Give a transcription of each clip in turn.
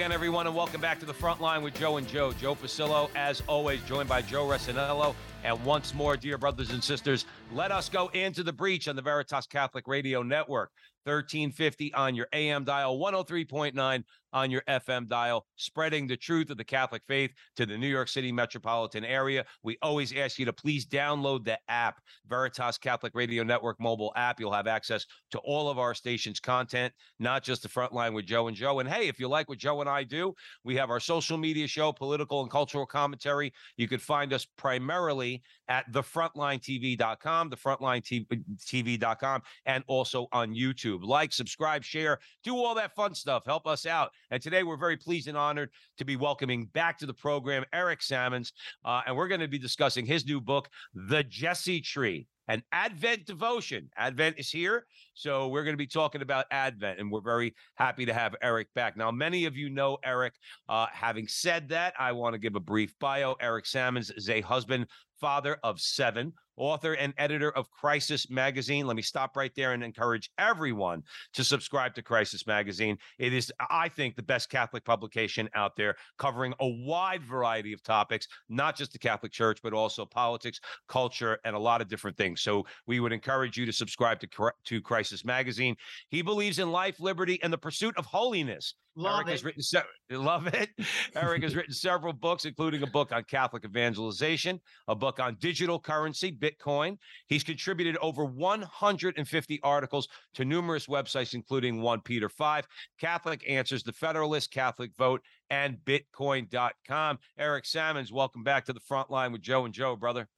Again, everyone, and welcome back to the front line with Joe and Joe. Joe Pasillo, as always, joined by Joe Resinello. And once more, dear brothers and sisters, let us go into the breach on the Veritas Catholic Radio Network. 1350 on your AM dial, 103.9 on your FM dial, spreading the truth of the Catholic faith to the New York City metropolitan area. We always ask you to please download the app, Veritas Catholic Radio Network mobile app. You'll have access to all of our station's content, not just the front line with Joe and Joe. And hey, if you like what Joe and I do, we have our social media show, political and cultural commentary. You could find us primarily at thefrontlinetv.com, thefrontlinetv.com, and also on YouTube. Like, subscribe, share, do all that fun stuff. Help us out. And today we're very pleased and honored to be welcoming back to the program Eric Sammons. Uh, and we're going to be discussing his new book, The Jesse Tree an Advent devotion. Advent is here. So we're going to be talking about Advent, and we're very happy to have Eric back. Now, many of you know Eric. Uh, having said that, I want to give a brief bio. Eric Sammons is a husband, father of seven, author and editor of Crisis Magazine. Let me stop right there and encourage everyone to subscribe to Crisis Magazine. It is, I think, the best Catholic publication out there, covering a wide variety of topics, not just the Catholic Church, but also politics, culture, and a lot of different things. So we would encourage you to subscribe to, to Crisis Magazine. He believes in life, liberty, and the pursuit of holiness. Love Eric it. has written se- love it. Eric has written several books, including a book on Catholic evangelization, a book on digital currency, Bitcoin. He's contributed over 150 articles to numerous websites, including 1 Peter 5, Catholic Answers, The Federalist, Catholic Vote, and Bitcoin.com. Eric Sammons, welcome back to the front line with Joe and Joe, brother.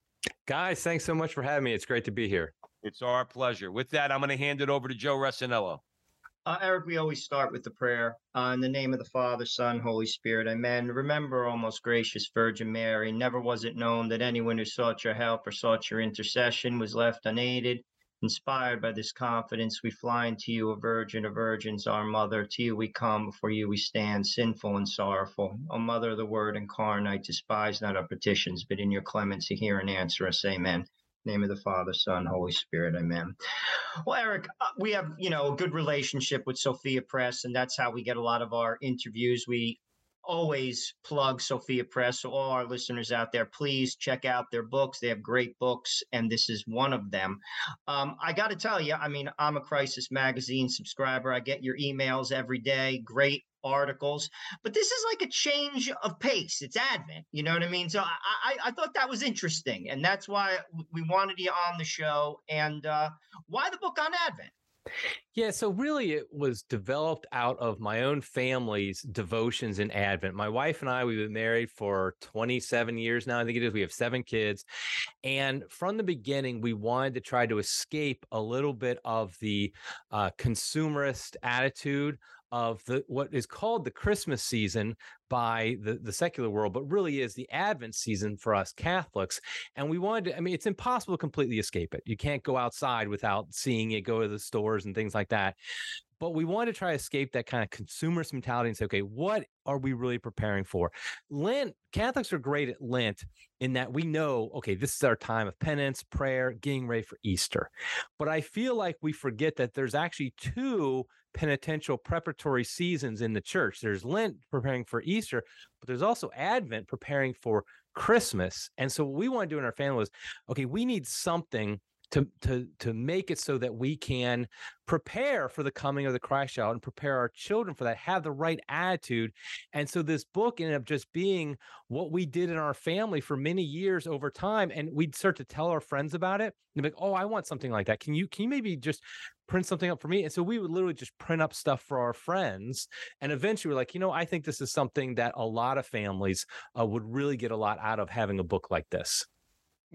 Guys, thanks so much for having me. It's great to be here. It's our pleasure. With that, I'm going to hand it over to Joe Resinello. Uh, Eric, we always start with the prayer. Uh, in the name of the Father, Son, Holy Spirit, amen. Remember, O most gracious Virgin Mary, never was it known that anyone who sought your help or sought your intercession was left unaided. Inspired by this confidence, we fly unto you, a virgin of virgins, our mother. To you we come, before you we stand, sinful and sorrowful. O Mother of the Word incarnate, despise not our petitions, but in your clemency hear and answer us. Amen name of the father son holy spirit amen. Well eric uh, we have you know a good relationship with sophia press and that's how we get a lot of our interviews. We always plug sophia press so all our listeners out there please check out their books they have great books and this is one of them um, i got to tell you i mean i'm a crisis magazine subscriber i get your emails every day great articles. But this is like a change of pace. It's Advent, you know what I mean? So I, I, I thought that was interesting, and that's why we wanted you on the show. And uh, why the book on Advent? Yeah, so really it was developed out of my own family's devotions in Advent. My wife and I, we've been married for 27 years now. I think it is. We have seven kids. And from the beginning, we wanted to try to escape a little bit of the uh, consumerist attitude of the what is called the Christmas season by the, the secular world, but really is the Advent season for us Catholics. And we wanted to, I mean, it's impossible to completely escape it. You can't go outside without seeing it, go to the stores and things like that but we want to try to escape that kind of consumerist mentality and say, okay, what are we really preparing for? Lent, Catholics are great at Lent in that we know, okay, this is our time of penance, prayer, getting ready for Easter. But I feel like we forget that there's actually two penitential preparatory seasons in the church. There's Lent preparing for Easter, but there's also Advent preparing for Christmas. And so what we want to do in our family is okay, we need something to to to make it so that we can prepare for the coming of the Christ child and prepare our children for that, have the right attitude. And so this book ended up just being what we did in our family for many years over time. And we'd start to tell our friends about it. And be like, oh, I want something like that. Can you can you maybe just print something up for me? And so we would literally just print up stuff for our friends. And eventually we're like, you know, I think this is something that a lot of families uh, would really get a lot out of having a book like this.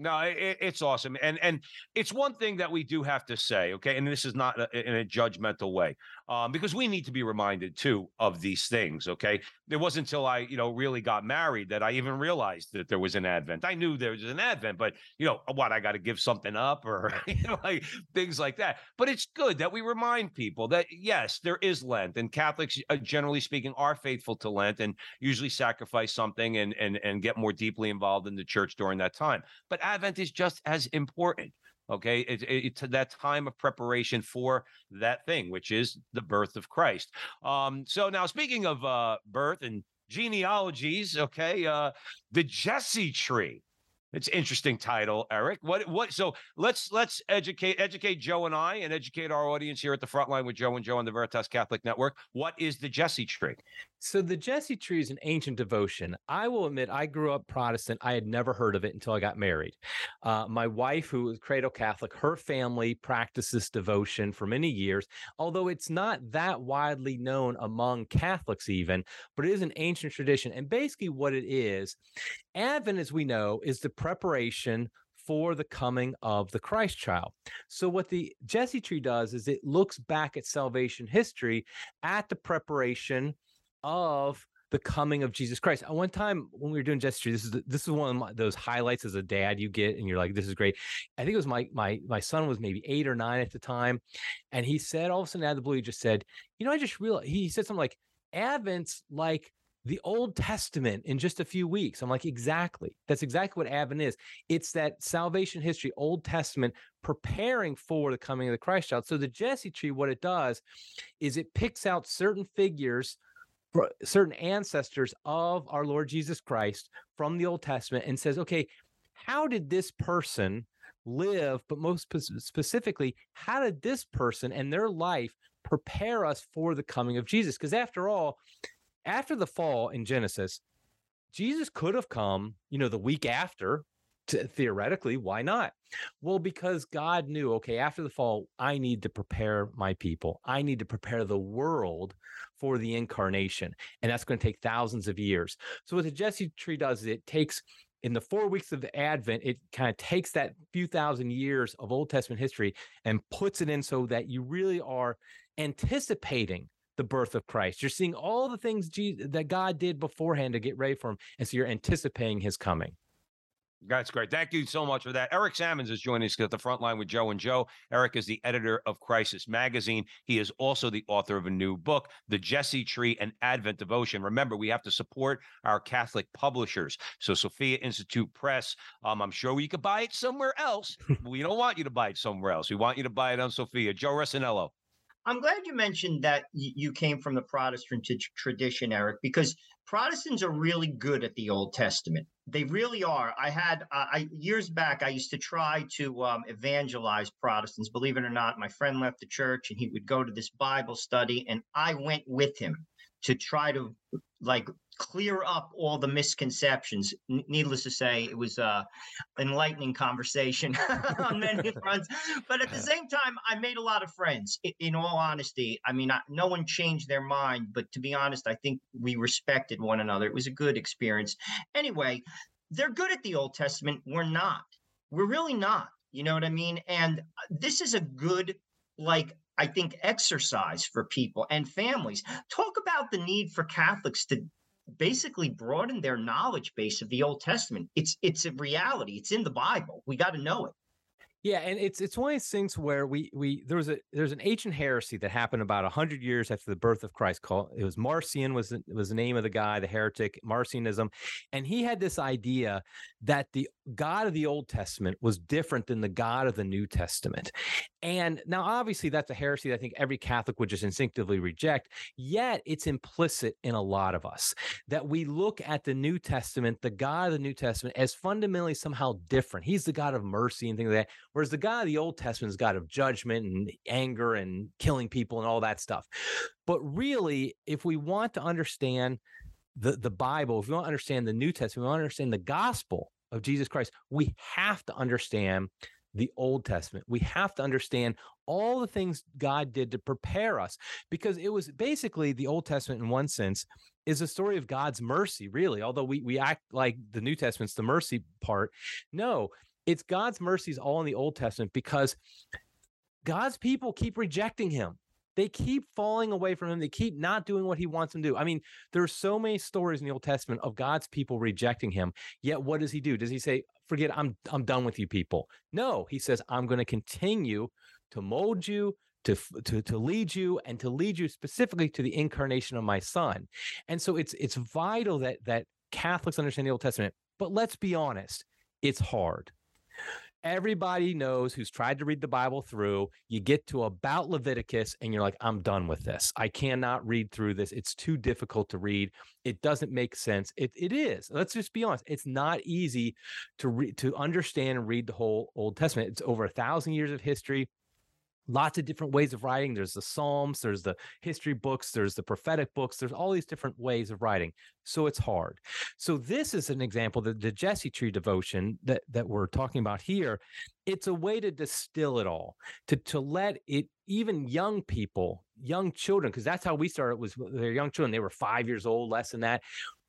No, it, it's awesome, and and it's one thing that we do have to say, okay, and this is not a, in a judgmental way, um, because we need to be reminded too of these things. Okay, it wasn't until I, you know, really got married that I even realized that there was an Advent. I knew there was an Advent, but you know, what I got to give something up or you know, like things like that. But it's good that we remind people that yes, there is Lent, and Catholics, uh, generally speaking, are faithful to Lent and usually sacrifice something and and and get more deeply involved in the church during that time. But Advent is just as important. Okay, it, it, it's that time of preparation for that thing, which is the birth of Christ. Um, so now, speaking of uh, birth and genealogies, okay, uh, the Jesse tree. It's interesting title, Eric. What what so let's let's educate educate Joe and I and educate our audience here at the front line with Joe and Joe on the Veritas Catholic Network. What is the Jesse tree? So the Jesse tree is an ancient devotion. I will admit, I grew up Protestant. I had never heard of it until I got married. Uh, my wife, who was cradle Catholic, her family practiced this devotion for many years, although it's not that widely known among Catholics, even, but it is an ancient tradition. And basically, what it is, Advent, as we know, is the preparation for the coming of the Christ child. So, what the Jesse tree does is it looks back at salvation history at the preparation of the coming of Jesus Christ. At one time when we were doing Jesse tree, this is this is one of my, those highlights as a dad you get, and you're like, "This is great." I think it was my my my son was maybe eight or nine at the time, and he said all of a sudden out of the blue, he just said, "You know, I just realized." He said something like, "Advent's like." the Old Testament in just a few weeks. I'm like, exactly. That's exactly what Advent is. It's that salvation history, Old Testament, preparing for the coming of the Christ child. So the Jesse tree, what it does is it picks out certain figures, certain ancestors of our Lord Jesus Christ from the Old Testament and says, okay, how did this person live? But most specifically, how did this person and their life prepare us for the coming of Jesus? Because after all, after the fall in Genesis, Jesus could have come, you know, the week after. Theoretically, why not? Well, because God knew, okay, after the fall, I need to prepare my people. I need to prepare the world for the incarnation. And that's going to take thousands of years. So, what the Jesse tree does is it takes in the four weeks of Advent, it kind of takes that few thousand years of Old Testament history and puts it in so that you really are anticipating the birth of Christ. You're seeing all the things Jesus, that God did beforehand to get ready for him. And so you're anticipating his coming. That's great. Thank you so much for that. Eric Sammons is joining us at the front line with Joe and Joe. Eric is the editor of Crisis Magazine. He is also the author of a new book, The Jesse Tree and Advent Devotion. Remember, we have to support our Catholic publishers. So, Sophia Institute Press, um, I'm sure you could buy it somewhere else. we don't want you to buy it somewhere else. We want you to buy it on Sophia. Joe Resinello. I'm glad you mentioned that you came from the Protestant t- tradition, Eric, because Protestants are really good at the Old Testament. They really are. I had uh, I years back. I used to try to um, evangelize Protestants. Believe it or not, my friend left the church, and he would go to this Bible study, and I went with him to try to like clear up all the misconceptions. N- needless to say, it was a enlightening conversation on many fronts. But at the same time, I made a lot of friends. In, in all honesty, I mean, I, no one changed their mind, but to be honest, I think we respected one another. It was a good experience. Anyway, they're good at the Old Testament. We're not. We're really not. You know what I mean? And uh, this is a good like I think, exercise for people and families. Talk about the need for Catholics to basically broaden their knowledge base of the Old Testament. It's it's a reality. It's in the Bible. We got to know it. Yeah, and it's it's one of these things where we we there was a there's an ancient heresy that happened about hundred years after the birth of Christ. Called it was Marcion was the, was the name of the guy, the heretic Marcionism, and he had this idea that the God of the Old Testament was different than the God of the New Testament. And now, obviously, that's a heresy that I think every Catholic would just instinctively reject. Yet, it's implicit in a lot of us that we look at the New Testament, the God of the New Testament, as fundamentally somehow different. He's the God of mercy and things like that Whereas the God of the Old Testament is God of judgment and anger and killing people and all that stuff. But really, if we want to understand the, the Bible, if we want to understand the New Testament, we want to understand the gospel of Jesus Christ, we have to understand the Old Testament. We have to understand all the things God did to prepare us because it was basically the Old Testament, in one sense, is a story of God's mercy, really. Although we, we act like the New Testament's the mercy part. No, It's God's mercies all in the Old Testament because God's people keep rejecting him. They keep falling away from him. They keep not doing what he wants them to do. I mean, there are so many stories in the Old Testament of God's people rejecting him. Yet what does he do? Does he say, "Forget, I'm I'm done with you people"? No, he says, "I'm going to continue to mold you, to to to lead you and to lead you specifically to the incarnation of my son. And so it's it's vital that that Catholics understand the Old Testament. But let's be honest, it's hard. Everybody knows who's tried to read the Bible through. You get to about Leviticus and you're like, I'm done with this. I cannot read through this. It's too difficult to read. It doesn't make sense. It, it is. Let's just be honest. It's not easy to read to understand and read the whole Old Testament. It's over a thousand years of history lots of different ways of writing. There's the Psalms, there's the history books, there's the prophetic books, there's all these different ways of writing. So it's hard. So this is an example, the, the Jesse Tree devotion that, that we're talking about here. It's a way to distill it all, to, to let it, even young people, young children, because that's how we started was uh, they're young children. They were five years old, less than that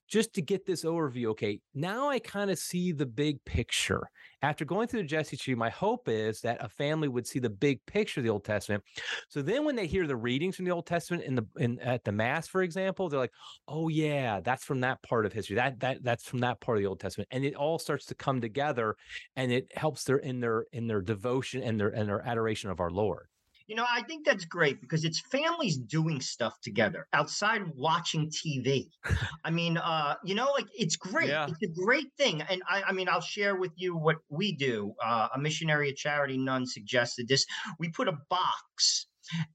just to get this overview, okay, now I kind of see the big picture. After going through the Jesse tree, my hope is that a family would see the big picture of the Old Testament. So then when they hear the readings from the Old Testament in the in at the Mass, for example, they're like, oh yeah, that's from that part of history. That that that's from that part of the Old Testament. And it all starts to come together and it helps their in their in their devotion and their and their adoration of our Lord. You know, I think that's great because it's families doing stuff together outside watching TV. I mean, uh, you know, like it's great. Yeah. It's a great thing. And I, I mean, I'll share with you what we do. Uh, a missionary, a charity nun suggested this. We put a box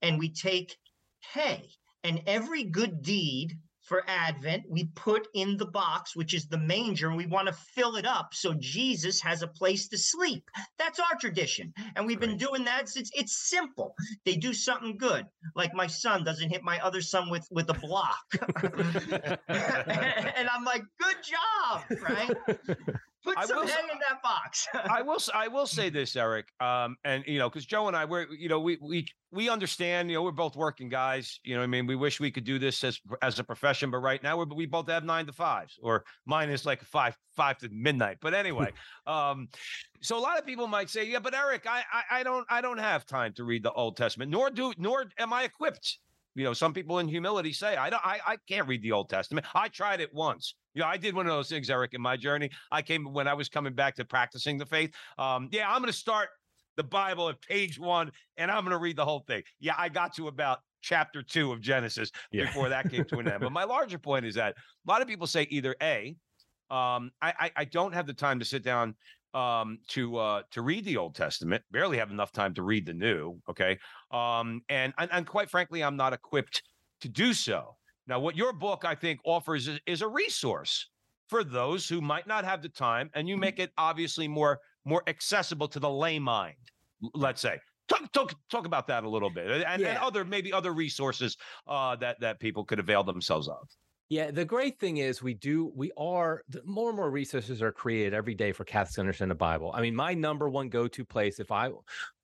and we take hay and every good deed for Advent, we put in the box, which is the manger, and we want to fill it up so Jesus has a place to sleep. That's our tradition. And we've been doing that since it's simple. They do something good. Like my son doesn't hit my other son with, with a block. and I'm like, good job, right? Put I some will, in that box. I will. I will say this, Eric. Um, and you know, because Joe and I, we're you know, we we we understand. You know, we're both working guys. You know, I mean, we wish we could do this as as a profession, but right now we we both have nine to fives, or mine is like five five to midnight. But anyway, um, so a lot of people might say, yeah, but Eric, I, I I don't I don't have time to read the Old Testament, nor do nor am I equipped. You know, some people in humility say, I don't I I can't read the Old Testament. I tried it once. Yeah, you know, I did one of those things, Eric, in my journey. I came when I was coming back to practicing the faith. Um, yeah, I'm going to start the Bible at page one and I'm going to read the whole thing. Yeah, I got to about chapter two of Genesis yeah. before that came to an end. But my larger point is that a lot of people say either A, um, I, I, I don't have the time to sit down um, to uh, to read the Old Testament. Barely have enough time to read the New. Okay, um, and, and and quite frankly, I'm not equipped to do so. Now, what your book, I think, offers is, is a resource for those who might not have the time, and you mm-hmm. make it obviously more more accessible to the lay mind. Let's say. Talk, talk, talk about that a little bit, and, yeah. and other maybe other resources uh, that that people could avail themselves of. Yeah, the great thing is we do we are more and more resources are created every day for Catholics to understand the Bible. I mean, my number one go-to place if I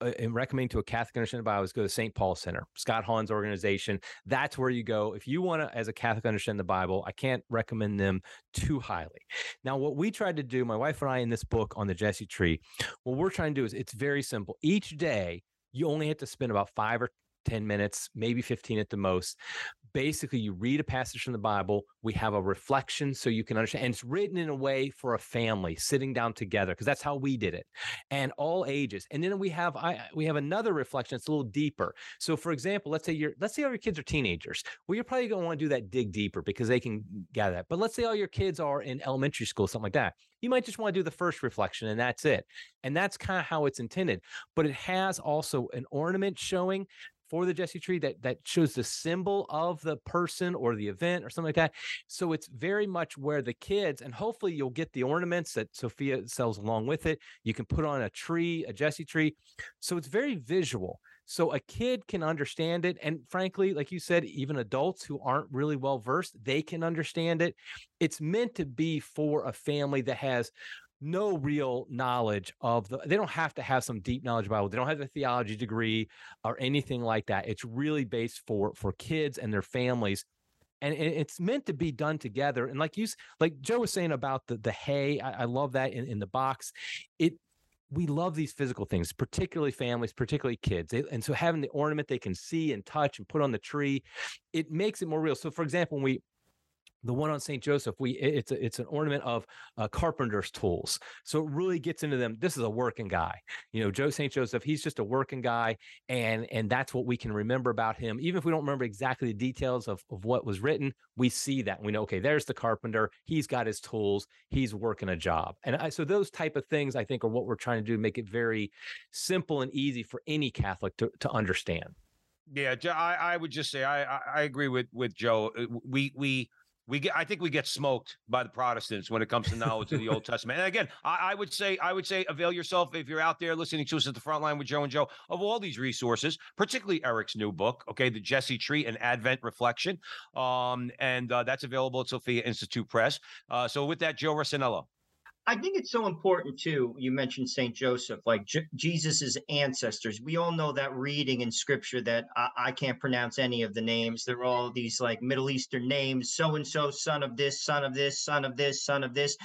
uh, am recommending to a Catholic understand the Bible is go to St. Paul Center, Scott Hahn's organization. That's where you go if you want to, as a Catholic, understand the Bible. I can't recommend them too highly. Now, what we tried to do, my wife and I, in this book on the Jesse Tree, what we're trying to do is it's very simple. Each day, you only have to spend about five or 10 minutes, maybe 15 at the most, basically you read a passage from the Bible, we have a reflection so you can understand. And it's written in a way for a family sitting down together because that's how we did it, and all ages. And then we have I we have another reflection that's a little deeper. So, for example, let's say you're let's say all your kids are teenagers. Well, you're probably going to want to do that dig deeper because they can gather that. But let's say all your kids are in elementary school, something like that. You might just want to do the first reflection and that's it. And that's kind of how it's intended. But it has also an ornament showing for the Jesse tree that that shows the symbol of the person or the event or something like that. So it's very much where the kids and hopefully you'll get the ornaments that Sophia sells along with it. You can put on a tree, a Jesse tree. So it's very visual. So a kid can understand it. And frankly, like you said, even adults who aren't really well versed, they can understand it. It's meant to be for a family that has no real knowledge of the they don't have to have some deep knowledge it. They don't have a theology degree or anything like that. It's really based for for kids and their families. And it's meant to be done together. And like you, like Joe was saying about the the hay, I, I love that in, in the box. It we love these physical things, particularly families, particularly kids. They, and so having the ornament they can see and touch and put on the tree, it makes it more real. So, for example, when we the one on St. Joseph, we it's a, it's an ornament of uh, carpenter's tools. So it really gets into them. This is a working guy, you know. Joe St. Joseph, he's just a working guy, and and that's what we can remember about him. Even if we don't remember exactly the details of of what was written, we see that we know. Okay, there's the carpenter. He's got his tools. He's working a job, and I, so those type of things I think are what we're trying to do, make it very simple and easy for any Catholic to to understand. Yeah, I, I would just say I, I agree with with Joe. Uh, we we we get i think we get smoked by the protestants when it comes to knowledge of the old testament. And again I, I, would say i would say avail yourself if you're out there listening to us at the front line with joe and joe of all these resources particularly eric's new book okay the jesse tree and advent reflection. Um and uh, that's available at sophia institute press. Uh, so with that joe rossinello I think it's so important too. You mentioned Saint Joseph, like J- Jesus's ancestors. We all know that reading in Scripture that I-, I can't pronounce any of the names. They're all these like Middle Eastern names. So and so, son of this, son of this, son of this, son of this.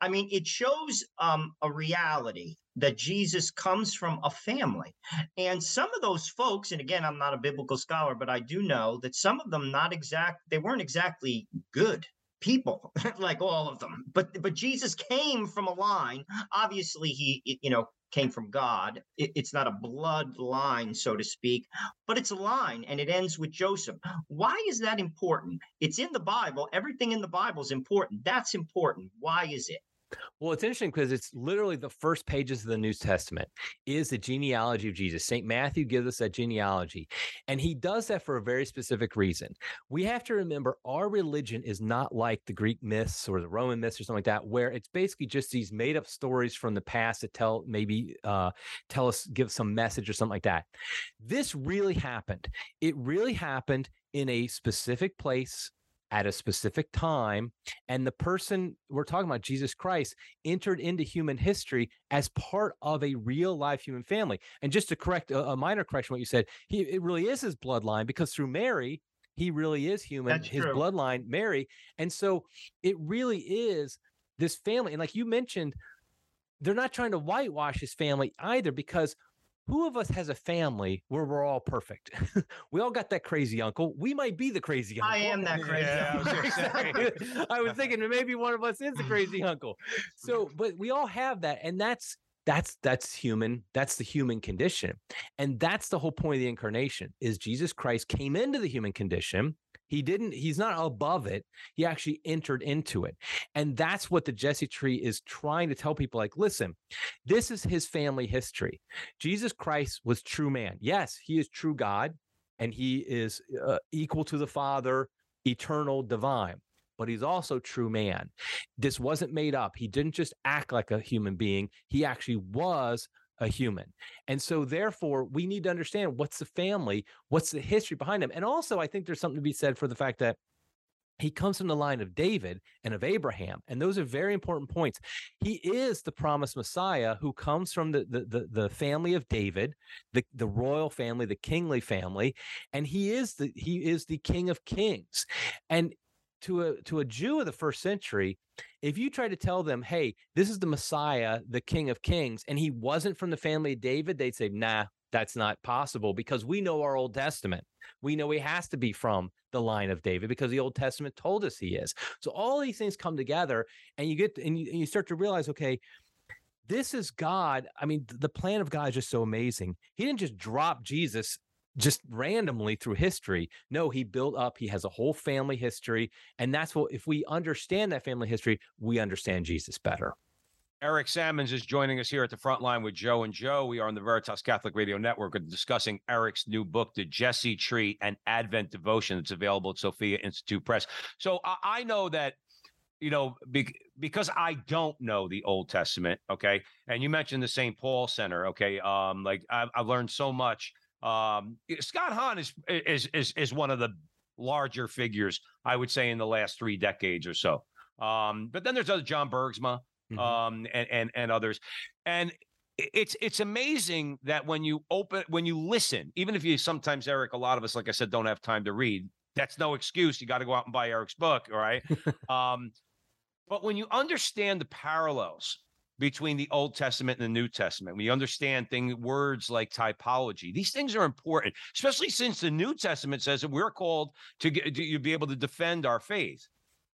I mean, it shows um, a reality that Jesus comes from a family. And some of those folks, and again, I'm not a biblical scholar, but I do know that some of them not exact, they weren't exactly good people like all of them. But but jesus came from a line. Obviously he you know came from god. It, it's not a blood line so to speak but it's a line and it ends with joseph. Why is that important? It's in the bible. Everything in the bible is important. That's important. Why is it well, it's interesting because it's literally the first pages of the New Testament is the genealogy of Jesus. St. Matthew gives us that genealogy, and he does that for a very specific reason. We have to remember our religion is not like the Greek myths or the Roman myths or something like that, where it's basically just these made up stories from the past that tell maybe uh, tell us give some message or something like that. This really happened. It really happened in a specific place at a specific time. And the person we're talking about, Jesus Christ, entered into human history as part of a real life human family. And just to correct a, a minor correction, what you said, he, it really is his bloodline because through Mary, he really is human, That's his true. bloodline, Mary. And so it really is this family. And like you mentioned, they're not trying to whitewash his family either because who of us has a family where we're all perfect? we all got that crazy uncle. We might be the crazy uncle. i am that crazy Yeah, I was gonna say. Exactly. I was thinking maybe one of us is the crazy uncle. So, but we all have that, and that's that's that's human. That's the human condition, and that's the whole point of the incarnation. Is Jesus Christ came into the human condition. He didn't. He's not above it. He actually entered into it, and that's what the Jesse Tree is trying to tell people. Like, listen, this is his family history. Jesus Christ was true man. Yes, he is true God, and he is uh, equal to the Father, eternal, divine but he's also true man. This wasn't made up. He didn't just act like a human being, he actually was a human. And so, therefore, we need to understand what's the family, what's the history behind him. And also, I think there's something to be said for the fact that he comes from the line of David and of Abraham. And those are very important points. He is the promised Messiah who comes from the, the, the, the family of David, the, the royal family, the kingly family, and he is the he is the king of kings. And to a to a Jew of the first century, if you try to tell them, "Hey, this is the Messiah, the King of Kings," and he wasn't from the family of David, they'd say, "Nah, that's not possible," because we know our Old Testament. We know he has to be from the line of David because the Old Testament told us he is. So all these things come together, and you get and you, and you start to realize, okay. This is God. I mean, the plan of God is just so amazing. He didn't just drop Jesus just randomly through history. No, he built up, he has a whole family history. And that's what, if we understand that family history, we understand Jesus better. Eric Sammons is joining us here at the front line with Joe and Joe. We are on the Veritas Catholic Radio Network discussing Eric's new book, The Jesse Tree and Advent Devotion. It's available at Sophia Institute Press. So I, I know that, you know, be, because I don't know the Old Testament, okay, and you mentioned the St. Paul Center, okay, um, like I've, I've learned so much. Um, Scott Hahn is is is is one of the larger figures, I would say, in the last three decades or so. Um, but then there's other John Bergsma Mhm. um, and and and others, and it's it's amazing that when you open when you listen, even if you sometimes Eric, a lot of us, like I said, don't have time to read. That's no excuse. You got to go out and buy Eric's book, all right? um, but when you understand the parallels between the Old Testament and the New Testament. We understand things, words like typology. These things are important, especially since the New Testament says that we're called to, to be able to defend our faith.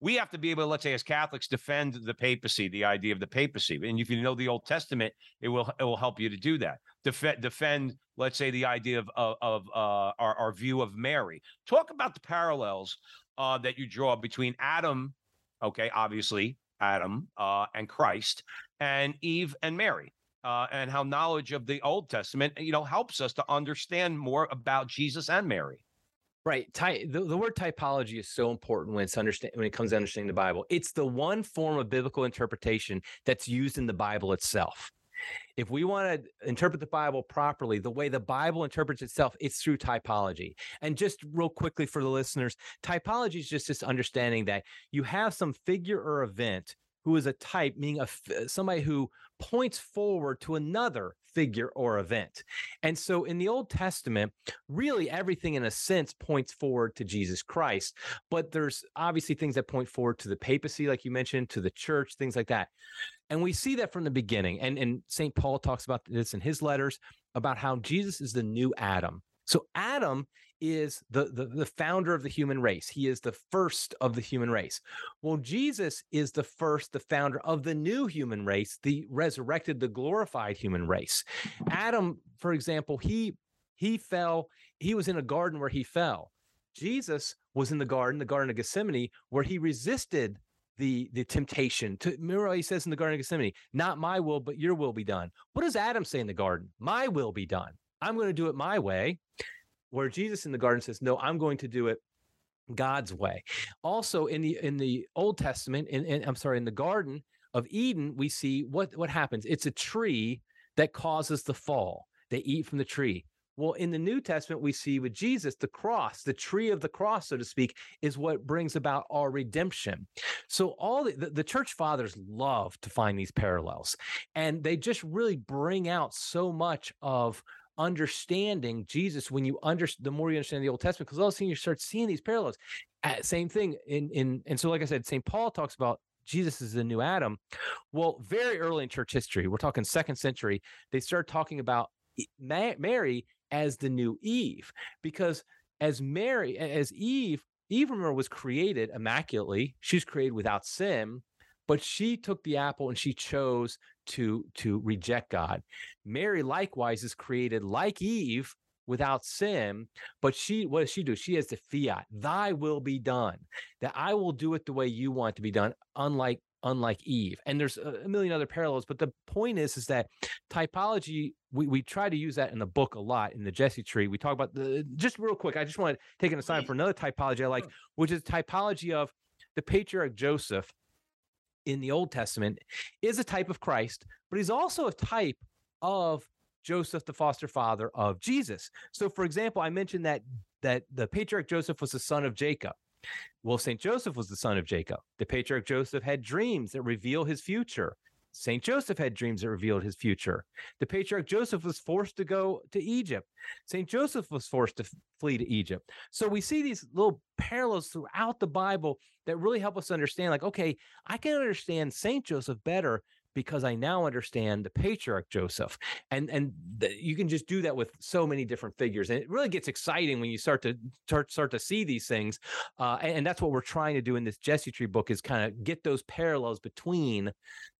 We have to be able to, let's say, as Catholics, defend the papacy, the idea of the papacy. And if you know the Old Testament, it will it will help you to do that. Defend, defend let's say, the idea of of, of uh, our, our view of Mary. Talk about the parallels uh, that you draw between Adam, okay, obviously Adam uh, and Christ, and Eve and Mary. Uh, and how knowledge of the Old Testament, you know, helps us to understand more about Jesus and Mary. Right. Ty- the, the word typology is so important when it's understand when it comes to understanding the Bible. It's the one form of biblical interpretation that's used in the Bible itself. If we want to interpret the Bible properly, the way the Bible interprets itself, it's through typology. And just real quickly for the listeners, typology is just this understanding that you have some figure or event who is a type, meaning a somebody who points forward to another figure or event. And so in the Old Testament, really everything in a sense points forward to Jesus Christ, but there's obviously things that point forward to the papacy like you mentioned, to the church, things like that. And we see that from the beginning. And and St. Paul talks about this in his letters about how Jesus is the new Adam. So Adam is the, the, the founder of the human race. He is the first of the human race. Well, Jesus is the first, the founder of the new human race, the resurrected, the glorified human race. Adam, for example, he he fell. He was in a garden where he fell. Jesus was in the garden, the Garden of Gethsemane, where he resisted the the temptation to remember he says in the garden of gethsemane not my will but your will be done what does adam say in the garden my will be done i'm going to do it my way where Jesus in the garden says, "No, I'm going to do it God's way." Also in the in the Old Testament, in, in I'm sorry, in the Garden of Eden, we see what what happens. It's a tree that causes the fall. They eat from the tree. Well, in the New Testament, we see with Jesus, the cross, the tree of the cross, so to speak, is what brings about our redemption. So, all the, the, the, church fathers love to find these parallels, and they just really bring out so much of understanding Jesus when you understand the more you understand the Old Testament, because all of a sudden you start seeing these parallels. Uh, same thing in in and so like I said, St. Paul talks about Jesus is the new Adam. Well, very early in church history, we're talking second century, they start talking about Mary as the new Eve because as Mary as Eve Eve remember was created immaculately. She's created without sin but she took the apple and she chose to to reject God. Mary likewise is created like Eve without sin, but she what does she do? She has the fiat, thy will be done. That I will do it the way you want to be done, unlike unlike Eve. And there's a million other parallels, but the point is is that typology we, we try to use that in the book a lot in the Jesse tree. We talk about the just real quick. I just want to take an aside for another typology I like, which is typology of the patriarch Joseph in the Old Testament is a type of Christ, but he's also a type of Joseph, the foster father of Jesus. So, for example, I mentioned that that the patriarch Joseph was the son of Jacob. Well, Saint Joseph was the son of Jacob. The patriarch Joseph had dreams that reveal his future. St. Joseph had dreams that revealed his future. The patriarch Joseph was forced to go to Egypt. St. Joseph was forced to flee to Egypt. So we see these little parallels throughout the Bible that really help us understand like, okay, I can understand St. Joseph better because I now understand the patriarch Joseph, and and you can just do that with so many different figures, and it really gets exciting when you start to start start to see these things, uh, and, and, that's what we're trying to do in this Jesse Tree book is kind of get those parallels between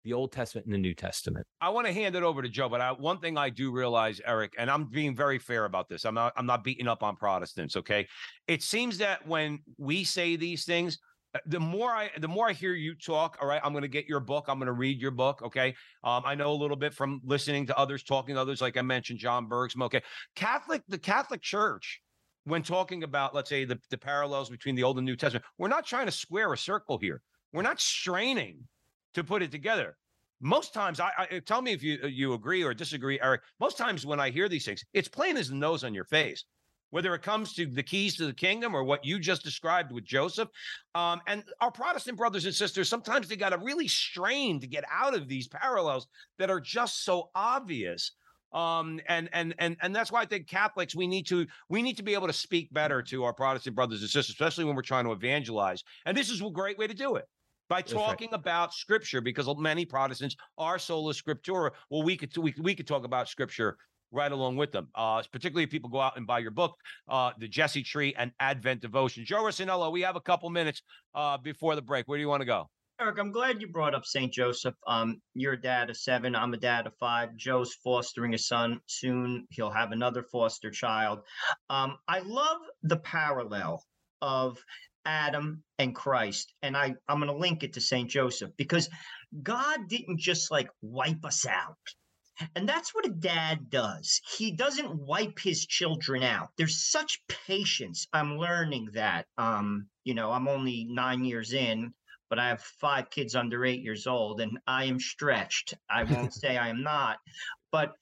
the Old Testament and the New Testament. I want to hand it over to Joe, but I, one thing I do realize, Eric, and I'm being very fair about this. I'm not I'm not beating up on Protestants. Okay, it seems that when we say these things the more I the more I hear you talk, all right, I'm going to get your book. I'm going to read your book. Okay, um, I know a little bit from listening to others, talking to others, like I mentioned, John Bergsma. Okay, Catholic, the Catholic Church, when talking about, let's say, the, the parallels between the Old and New Testament, we're not trying to square a circle here. We're not straining to put it together. Most times, I, I tell me if you you agree or disagree, Eric. Most times when I hear these things, it's plain as the nose on your face whether it comes to the keys to the kingdom or what you just described with Joseph. Um, and our Protestant brothers and sisters, sometimes they got to really strain to get out of these parallels that are just so obvious. Um, and and and and that's why I think Catholics we need to we need to be able to speak better to our Protestant brothers and sisters, especially when we're trying to evangelize. And this is a great way to do it. by That's right. talking about scripture because many Protestants are sola scriptura. Well, we could we, we could talk about scripture right along with them. Uh, particularly if people go out and buy your book, uh, The Jesse Tree and Advent Devotion. Joe Rossinello, we have a couple minutes uh, before the break. Where do you want to go? Eric, I'm glad you brought up St. Joseph. Um, you're a dad of seven. I'm a dad of five. Joe's fostering a son. Soon he'll have another foster child. Um, I love the parallel of Adam and Christ. And I, I'm going to link it to St. Joseph because God didn't just like wipe us out. And that's what a dad does. He doesn't wipe his children out. There's such patience. I'm learning that. Um, you know, I'm only nine years in, but I have five kids under eight years old, and I am stretched. I won't say I am not, but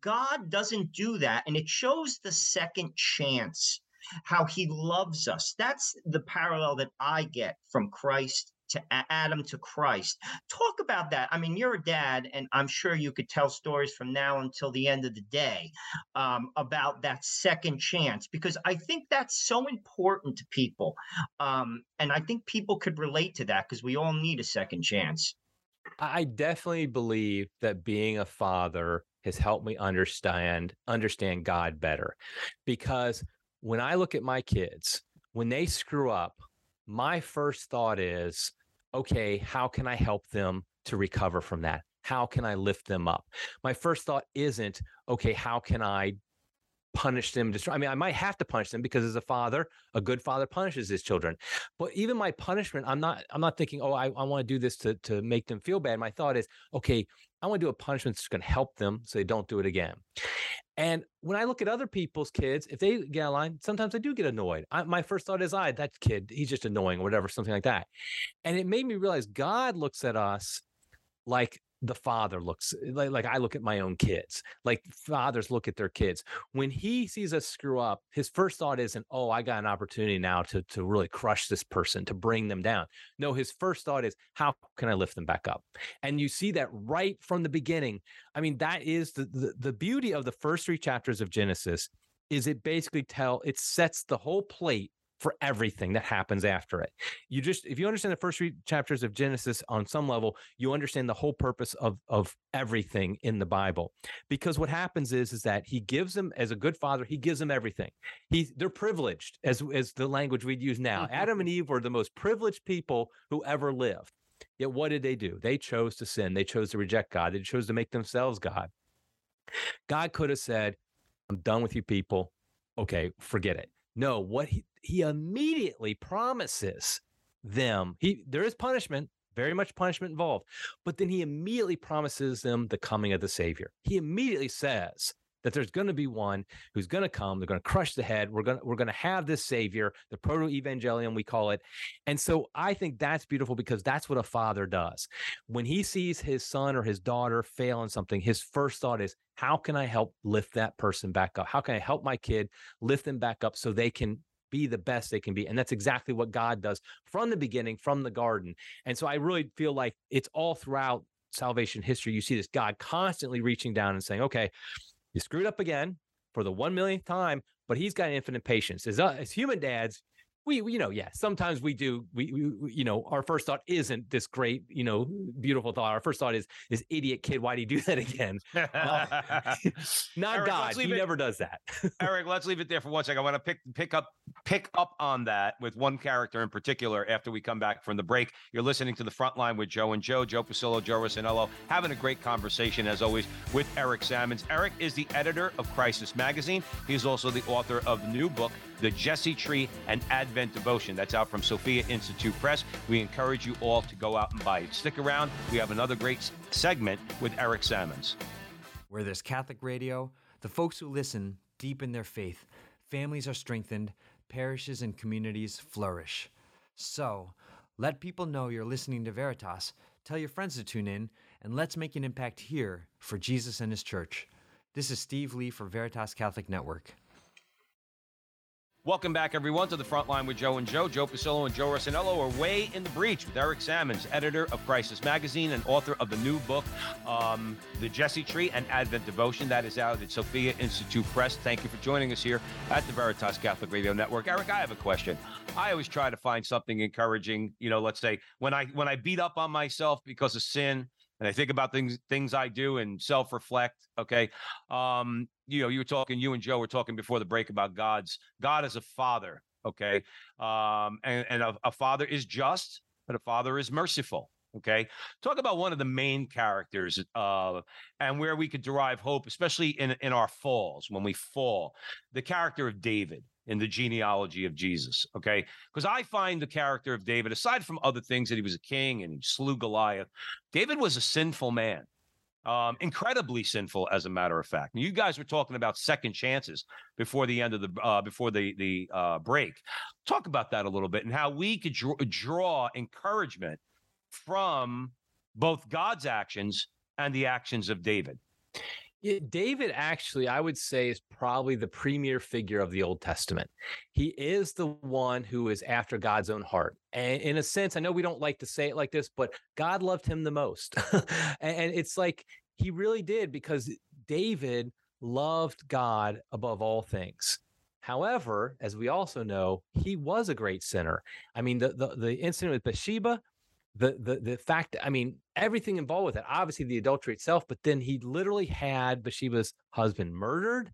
God doesn't do that. And it shows the second chance, how he loves us. That's the parallel that I get from Christ to Adam to Christ. Talk about that. I mean, you're a dad, and I'm sure you could tell stories from now until the end of the day um, about that second chance, because I think that's so important to people. Um, and I think people could relate to that because we all need a second chance. I definitely believe that being a father has helped me understand understand God better. Because when I look at my kids, when they screw up, my first thought is, okay, how can I help them to recover from that? How can I lift them up? My first thought isn't, okay, how can I punish them destroy i mean i might have to punish them because as a father a good father punishes his children. But even my punishment i'm not i'm not thinking oh i, I want to do this to, to make them feel bad. My thought is okay i want to do a punishment that's going to help them so they don't do it again. And when i look at other people's kids if they get out line sometimes i do get annoyed. I, my first thought is i that kid he's just annoying or whatever something like that. And it made me realize god looks at us like the father looks eh, like, like I look at my own kids, like fathers look at their kids. When he sees us screw up, his first thought isn't, oh, I got an opportunity now to, to really crush this person, to bring them down. No, his first thought is, how can I lift them back up? And you see that right from the beginning. I mean, that is the, the, the beauty of the first three chapters of Genesis is it basically tell it sets the whole plate for everything that happens after it. You just if you understand the first three chapters of Genesis on some level, you understand the whole purpose of of everything in the Bible. Because what happens is is that he gives them as a good father, he gives them everything. He's they're privileged as as the language we'd use now. Mm-hmm. Adam and Eve were the most privileged people who ever lived. Yet what did they do? They chose to sin. They chose to reject God. They chose to make themselves God. God could have said, I'm done with you people. Okay, forget it. No, what he, he immediately promises them, he there is punishment, very much punishment involved, but then he immediately promises them the coming of the Savior. He immediately says that there's going to be one who's going to come. They're going to crush the head. We're going to, we're going to have this Savior, the proto evangelium we call it. And so I think that's beautiful because that's what a father does. When he sees his son or his daughter fail in something, his first thought is, how can I help lift that person back up? How can I help my kid lift them back up so they can be the best they can be. And that's exactly what God does from the beginning, from the garden. And so I really feel like it's all throughout salvation history. You see this God constantly reaching down and saying, okay, you screwed up again for the one millionth time, but he's got infinite patience. As, uh, as human dads, we, we, you know, yeah, sometimes we do, we, we, you know, our first thought isn't this great, you know, beautiful thought. Our first thought is, this idiot kid, why did he do that again? Well, not Eric, God. He it- never does that. Eric, let's leave it there for one second. I want to pick pick up pick up on that with one character in particular after we come back from the break. You're listening to the front line with Joe and Joe, Joe Pasillo, Joe Rossinello, having a great conversation as always with Eric Sammons. Eric is the editor of Crisis Magazine. He's also the author of the new book, The Jesse Tree and Advent Devotion. That's out from Sophia Institute Press. We encourage you all to go out and buy it. Stick around. We have another great segment with Eric Sammons. Where there's Catholic radio, the folks who listen deepen their faith, families are strengthened, parishes and communities flourish. So, let people know you're listening to Veritas, tell your friends to tune in, and let's make an impact here for Jesus and His church. This is Steve Lee for Veritas Catholic Network. Welcome back, everyone, to the front line with Joe and Joe. Joe Pasillo and Joe Rossinello are way in the breach with Eric Sammons, editor of Crisis Magazine and author of the new book, um, The Jesse Tree and Advent Devotion. That is out at Sophia Institute Press. Thank you for joining us here at the Veritas Catholic Radio Network. Eric, I have a question. I always try to find something encouraging. You know, let's say when I when I beat up on myself because of sin, and I think about things things I do and self reflect. Okay, um, you know, you were talking, you and Joe were talking before the break about God's God is a father. Okay, um, and and a, a father is just, but a father is merciful. Okay, talk about one of the main characters, uh, and where we could derive hope, especially in in our falls when we fall. The character of David in the genealogy of Jesus. Okay. Because I find the character of David, aside from other things that he was a king and he slew Goliath, David was a sinful man. Um, incredibly sinful, as a matter of fact. you guys were talking about second chances before the end of the uh, before the the uh, break. Talk about that a little bit and how we could draw, draw encouragement from both God's actions and the actions of David. Yeah, David actually, I would say, is probably the premier figure of the Old Testament. He is the one who is after God's own heart. And in a sense, I know we don't like to say it like this, but God loved him the most. and it's like he really did because David loved God above all things. However, as we also know, he was a great sinner. I mean, the the, the incident with Bathsheba, the the the fact i mean everything involved with it obviously the adultery itself but then he literally had bathsheba's husband murdered.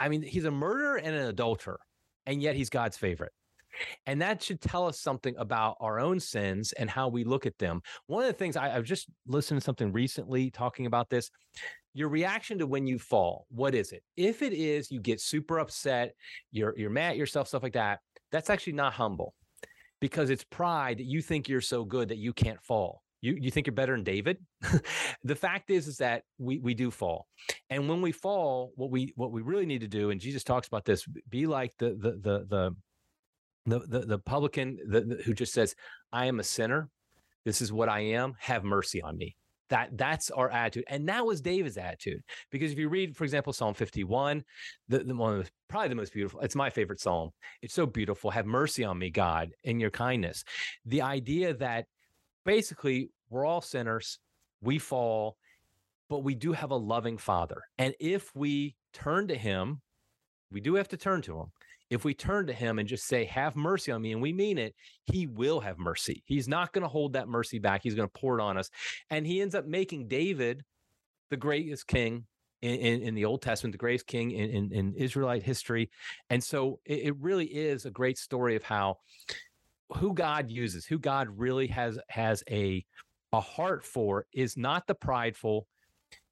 I mean he's a murderer and an adulterer and yet he's god's favorite. And that should tell us something about our own sins and how we look at them. One of the things I, i've just listened to something recently talking about this. Your reaction to when you fall what is it? If it is you get super upset you're you're mad at yourself stuff like that that's actually not humble because it's pride that you think you're so good that you can't fall. You you think you're better than David? the fact is is that we we do fall. And when we fall, what we what we really need to do and Jesus talks about this, be like the the the the the the, the publican the, the, who just says, "I am a sinner. This is what I am. Have mercy on me." That that's our attitude, and that was David's attitude. Because if you read, for example, Psalm 51, the, the one of the, probably the most beautiful. It's my favorite psalm. It's so beautiful. Have mercy on me, God, in your kindness. The idea that basically we're all sinners, we fall, but we do have a loving Father, and if we turn to Him, we do have to turn to Him if we turn to him and just say, Have mercy on me, and we mean it, he will have mercy. He's not going to hold that mercy back. He's going to pour it on us. And he ends up making David the greatest king in, in, in, the Old Testament, the greatest king in, in, in Israelite history. And so it, it, really is a great story of how who God uses, who God really has has a a heart for is not the prideful.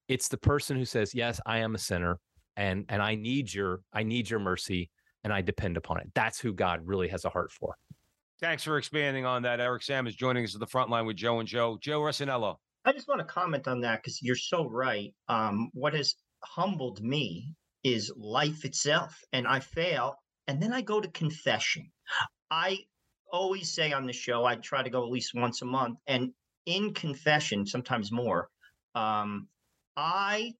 It's the person who says, Yes, I am a sinner and and I need your I need your mercy and I depend upon it. That's who God really has a heart for. Thanks for expanding on that. Eric Sam is joining us at the front line with Joe and Joe. Joe Rossinello. I just want to comment on that because you're so right. Um, what has humbled me is life itself, and I fail, and then I go to confession. I always say on the show, I try to go at least once a month, and in confession, sometimes more, um, I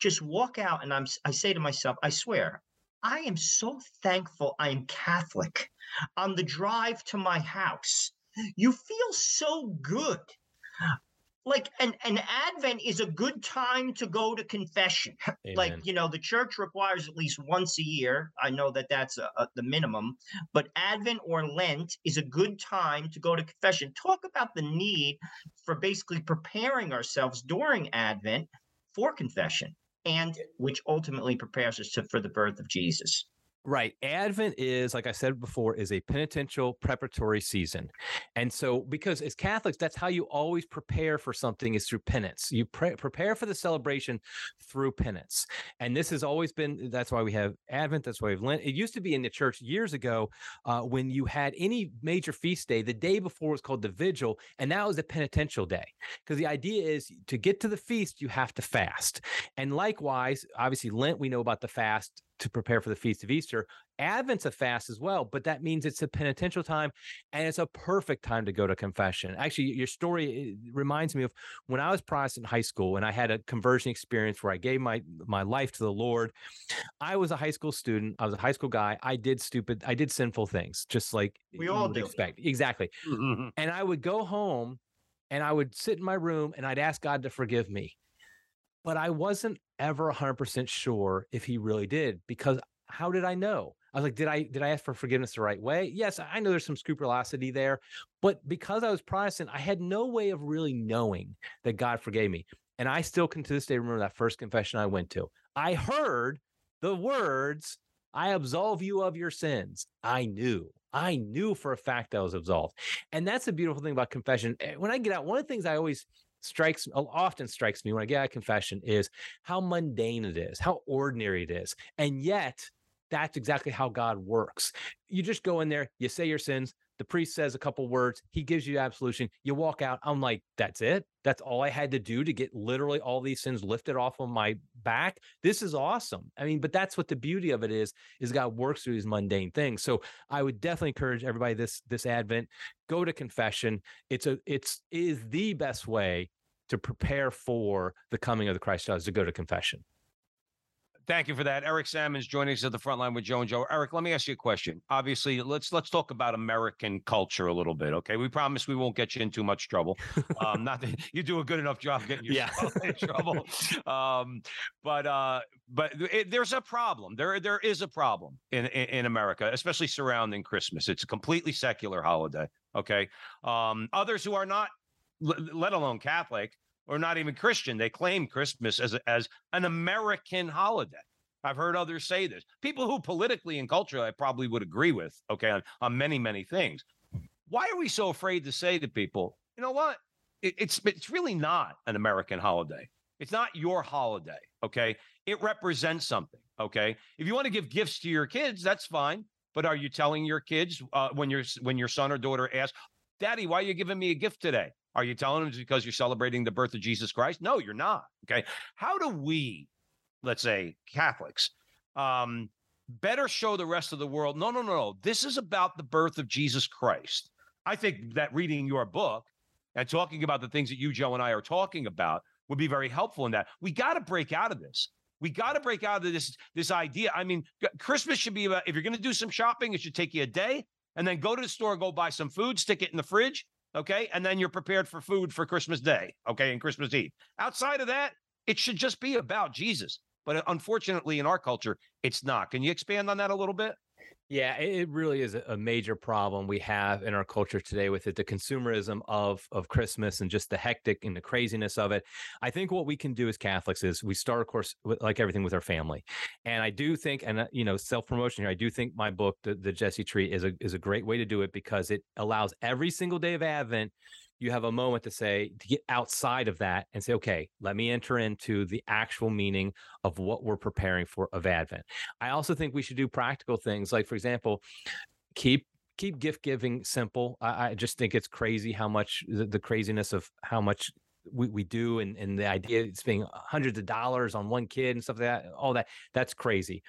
just walk out and I'm I say to myself, I swear, I am so thankful I am Catholic. On the drive to my house, you feel so good. Like an, and Advent is a good time to go to confession. Amen. Like you know, the church requires at least once a year. I know that that's a, a, the minimum, but Advent or Lent is a good time to go to confession. Talk about the need for basically preparing ourselves during Advent for confession and which ultimately prepares us to, for the birth of Jesus. Right. Advent is, like I said before, is a penitential preparatory season. And so, because as Catholics, that's how you always prepare for something is through penance. You pre- prepare for the celebration through penance. And this has always been, that's why we have Advent. That's why we have Lent. It used to be in the church years ago uh, when you had any major feast day, the day before was called the vigil. And that was the penitential day. Because the idea is to get to the feast, you have to fast. And likewise, obviously, Lent, we know about the fast to prepare for the feast of Easter. Advent's a fast as well, but that means it's a penitential time and it's a perfect time to go to confession. Actually, your story reminds me of when I was Protestant high school and I had a conversion experience where I gave my my life to the Lord. I was a high school student. I was a high school guy. I did stupid, I did sinful things, just like we all do. expect. Exactly. Mm-hmm. And I would go home and I would sit in my room and I'd ask God to forgive me. But I wasn't ever 100% sure if he really did because how did I know? I was like, did I did I ask for forgiveness the right way? Yes, I know there's some scrupulosity there, but because I was Protestant, I had no way of really knowing that God forgave me. And I still can to this day remember that first confession I went to. I heard the words, I absolve you of your sins. I knew. I knew for a fact I was absolved. And that's the beautiful thing about confession. Eh, when I get out, one of the things I always strikes often strikes me when I get a confession is how mundane it is, how ordinary it is. And yet that's exactly how God works. You just go in there, you say your sins, the priest says a couple words, he gives you absolution, you walk out. I'm like, that's it. That's all I had to do to get literally all these sins lifted off of my back. This is awesome. I mean, but that's what the beauty of it is, is God works through these mundane things. So I would definitely encourage everybody this this Advent, go to confession. It's a it's is the best way to prepare for the coming of the Christ child is to go to confession. Thank you for that. Eric Sammons joining us at the front line with Joe and Joe. Eric, let me ask you a question. Obviously, let's let's talk about American culture a little bit. Okay, we promise we won't get you in too much trouble. Um, not that you do a good enough job getting yourself yeah. in trouble. Um, but uh, but it, there's a problem. There there is a problem in, in, in America, especially surrounding Christmas. It's a completely secular holiday. Okay, um, others who are not, let alone Catholic, or not even Christian. They claim Christmas as, a, as an American holiday. I've heard others say this. People who politically and culturally I probably would agree with, okay, on, on many, many things. Why are we so afraid to say to people, you know what? It, it's it's really not an American holiday. It's not your holiday, okay? It represents something, okay? If you want to give gifts to your kids, that's fine. But are you telling your kids uh, when your when your son or daughter asks, "Daddy, why are you giving me a gift today?" Are you telling them it's because you're celebrating the birth of Jesus Christ? No, you're not. Okay. How do we, let's say Catholics, um, better show the rest of the world? No, no, no, no. This is about the birth of Jesus Christ. I think that reading your book and talking about the things that you, Joe, and I are talking about would be very helpful in that. We got to break out of this. We got to break out of this this idea. I mean, Christmas should be about if you're going to do some shopping, it should take you a day, and then go to the store, go buy some food, stick it in the fridge, Okay. And then you're prepared for food for Christmas Day. Okay. And Christmas Eve. Outside of that, it should just be about Jesus. But uh, unfortunately, in our culture, it's not. Can you expand on that a little bit? Yeah, it really is a major problem we have in our culture today with it, the consumerism of of Christmas and just the hectic and the craziness of it. I think what we can do as Catholics is we start, of course, with, like everything with our family, and I do think, and uh, you know, self promotion here, I do think my book, the, the Jesse Tree, is a is a great way to do it because it allows every single day of Advent you have a moment to say to get outside of that and say okay let me enter into the actual meaning of what we're preparing for of advent. I also think we should do practical things like for example keep keep gift giving simple. I, I, just think it's crazy how much the, the craziness of how much we, we do and, and the idea it's being uh, hundreds of dollars on one kid and stuff like that all that that's crazy.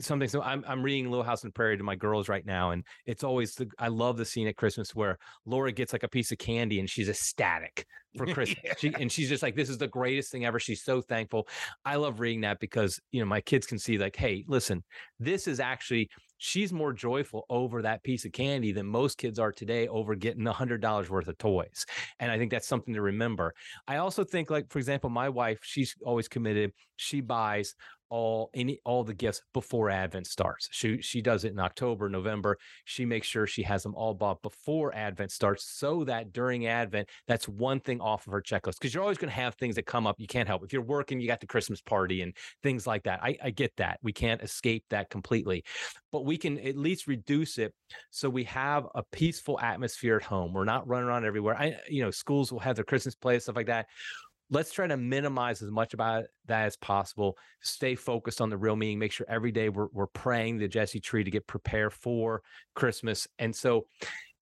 Something so i'm, I'm reading little house on the prairie to my girls right now and it's always the i love the scene at christmas where laura gets like a piece of candy and she's ecstatic for christmas. Yeah. she, and she's just like this is the greatest thing ever. She's so thankful. I love reading that because you know my kids can see like hey listen this is actually she's more joyful over that piece of candy than most kids are today over getting a hundred dollars worth of toys. And I think that's something to remember. I also think, like, for example, my wife, she's always committed. She buys all any all the gifts before Advent starts. She she does it in October, November. She makes sure she has them all bought before Advent starts, so that during Advent, that's one thing off of her checklist. Because you're always going to have things that come up. You can't help. If you're working, you got the Christmas party and things like that. I, I get that. We can't escape that completely, but we can at least reduce it so we have a peaceful atmosphere at home. We're not running around everywhere. I you know schools will have their Christmas play stuff like that let's try to minimize as much about that as possible. Stay focused on the real meaning. Make sure every day we're we're praying the Jesse tree to get prepared for Christmas. And so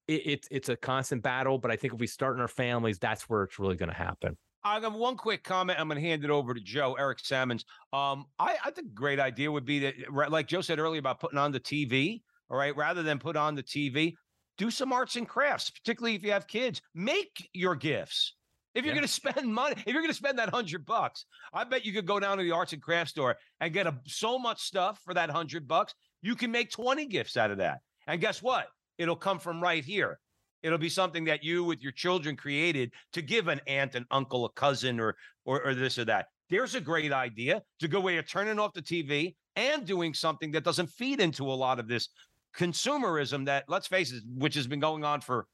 it, it it's a constant battle, but I think if we start in our families, that's where it's really going to happen. I have one quick comment. I'm going to hand it over to Joe, Eric Sammons. Um, I, I think a great idea would be that, like Joe said earlier about putting on the TV, all right, rather than put on the TV, do some arts and crafts, particularly if you have kids. Make your gifts. If you're Yeah. going to spend money, if you're going to spend that hundred bucks, I bet you could go down to the arts and crafts store and get a, so much stuff for that hundred bucks. You can make 20 gifts out of that. And guess what? It'll come from right here. It'll be something that you with your children created to give an aunt, an uncle, a cousin, or or, or this or that. There's a great idea to go way of turning off the TV and doing something that doesn't feed into a lot of this consumerism that, let's face it, which has been going on for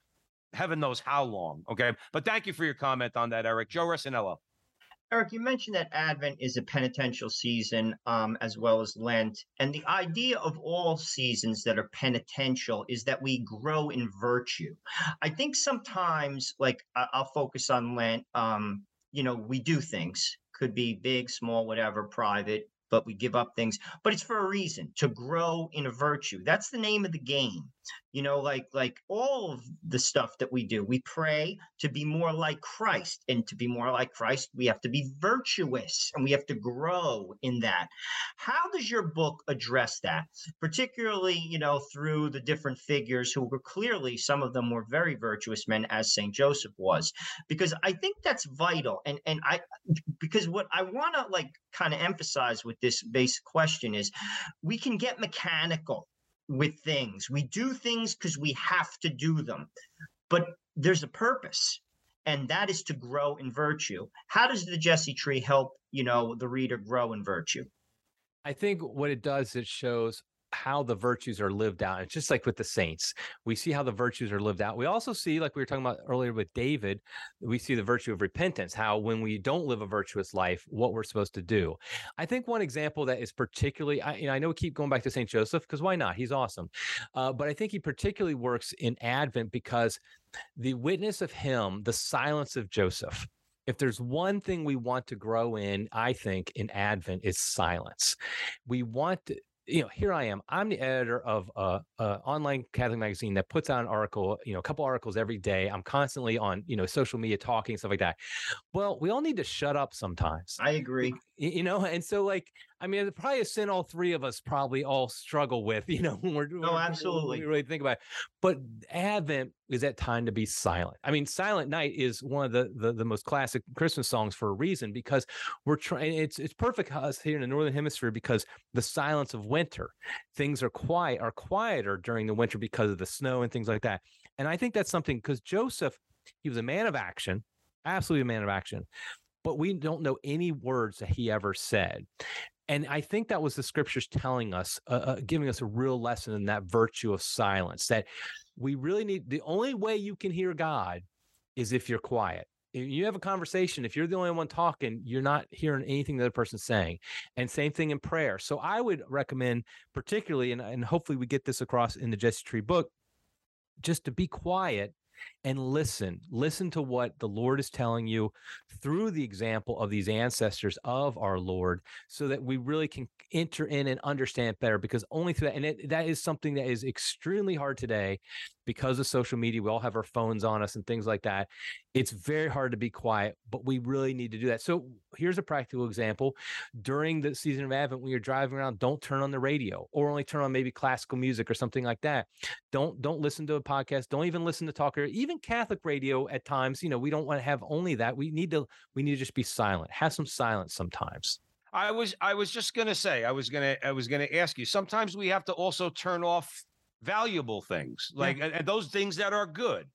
heaven knows how long. Okay. But thank you for your comment on that, Eric. Joe Resinello. Eric, you mentioned that Advent is a penitential season um, as well as Lent. And the idea of all seasons that are penitential is that we grow in virtue. I think sometimes, like, I- I'll focus on Lent, um, you know, we do things, could be big, small, whatever, private, but we give up things. But it's for a reason to grow in a virtue. That's the name of the game. You know, like like all of the stuff that we do, we pray to be more like Christ, and to be more like Christ, we have to be virtuous, and we have to grow in that. How does your book address that, particularly you know through the different figures who were clearly some of them were very virtuous men, as Saint Joseph was, because I think that's vital, and and I because what I want to like kind of emphasize with this basic question is we can get mechanical with things. We do things because we have to do them, but there's a purpose, and that is to grow in virtue. How does the Jesse tree help, you know, the reader grow in virtue? I think what it does, it shows how the virtues are lived out. It's just like with the saints. We see how the virtues are lived out. We also see, like we were talking about earlier with David, we see the virtue of repentance, how when we don't live a virtuous life, what we're supposed to do. I think one example that is particularly, I, you know, I know we keep going back to St. Joseph because why not? He's awesome. Uh, but I think he particularly works in Advent because the witness of him, the silence of Joseph, if there's one thing we want to grow in, I think in Advent is silence. We want to, you know, here I am. I'm the editor of a, a online Catholic magazine that puts out an article, you know, a couple articles every day. I'm constantly on, you know, social media talking stuff like that. Well, we all need to shut up sometimes. I agree. Y- you know and so like i mean it's probably a sin all three of us probably all struggle with you know when we're, when oh, we're- when absolutely. we really think about it but advent is that time to be silent i mean silent night is one of the the, the most classic christmas songs for a reason because we're trying it's it's perfect us here in the northern hemisphere because the silence of winter things are quiet are quieter during the winter because of the snow and things like that and i think that's something because joseph he was a man of action absolutely a man of action but we don't know any words that he ever said. And I think that was the scriptures telling us, uh, uh, giving us a real lesson in that virtue of silence that we really need. The only way you can hear God is if you're quiet. If you have a conversation, if you're the only one talking, you're not hearing anything the other person's saying. And same thing in prayer. So I would recommend, particularly, and, and hopefully we get this across in the Jesse Tree book, just to be quiet and listen. Listen to what the Lord is telling you through the example of these ancestors of our Lord so that we really can enter in and understand better because only through that and it, that is something that is extremely hard today because of social media we all have our phones on us and things like that it's very hard to be quiet but we really need to do that. So here's a practical example. During the season of advent when you're driving around don't turn on the radio or only turn on maybe classical music or something like that. Don't don't listen to a podcast. Don't even listen to talker even catholic radio at times. You know we don't want to have only that. We need to we need to just be silent. Have some silence sometimes. I was I was just gonna say I was gonna I was gonna ask you. Sometimes we have to also turn off valuable things, like and, and those things that are good,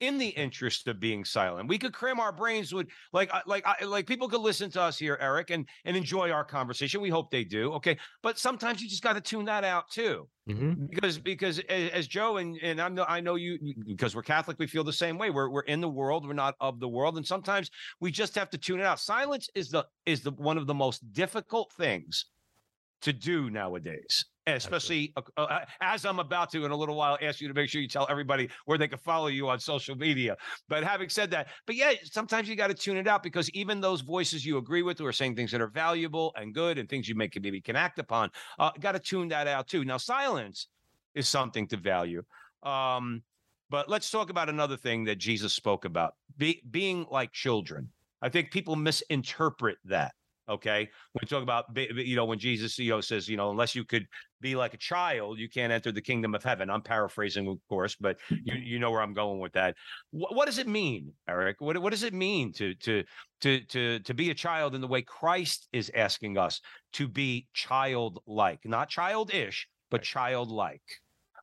in the interest of being silent. We could cram our brains with like like like people could listen to us here, Eric, and and enjoy our conversation. We hope they do. Okay, but sometimes you just got to tune that out too Mhm. because because as Joe and and I know I know you because we're Catholic, we feel the same way. We're we're in the world, we're not of the world, and sometimes we just have to tune it out. Silence is the is the one of the most difficult things to do nowadays, especially uh, uh, as I'm about to in a little while ask you to make sure you tell everybody where they can follow you on social media. But having said that, but yeah, sometimes you got to tune it out because even those voices you agree with who are saying things that are valuable and good and things you may maybe can act upon, uh, got to tune that out too. Now, silence is something to value. Um, but let's talk about another thing that Jesus spoke about: be, being like children. I think people misinterpret that. Okay, when we talk about you know when Jesus you know says you know unless you could be like a child, you can't enter the kingdom of heaven. I'm paraphrasing, of course, but you you know where I'm going with that. What, what does it mean, Eric? What what does it mean to to to to to be a child in the way Christ is asking us to be childlike, not childish, but childlike?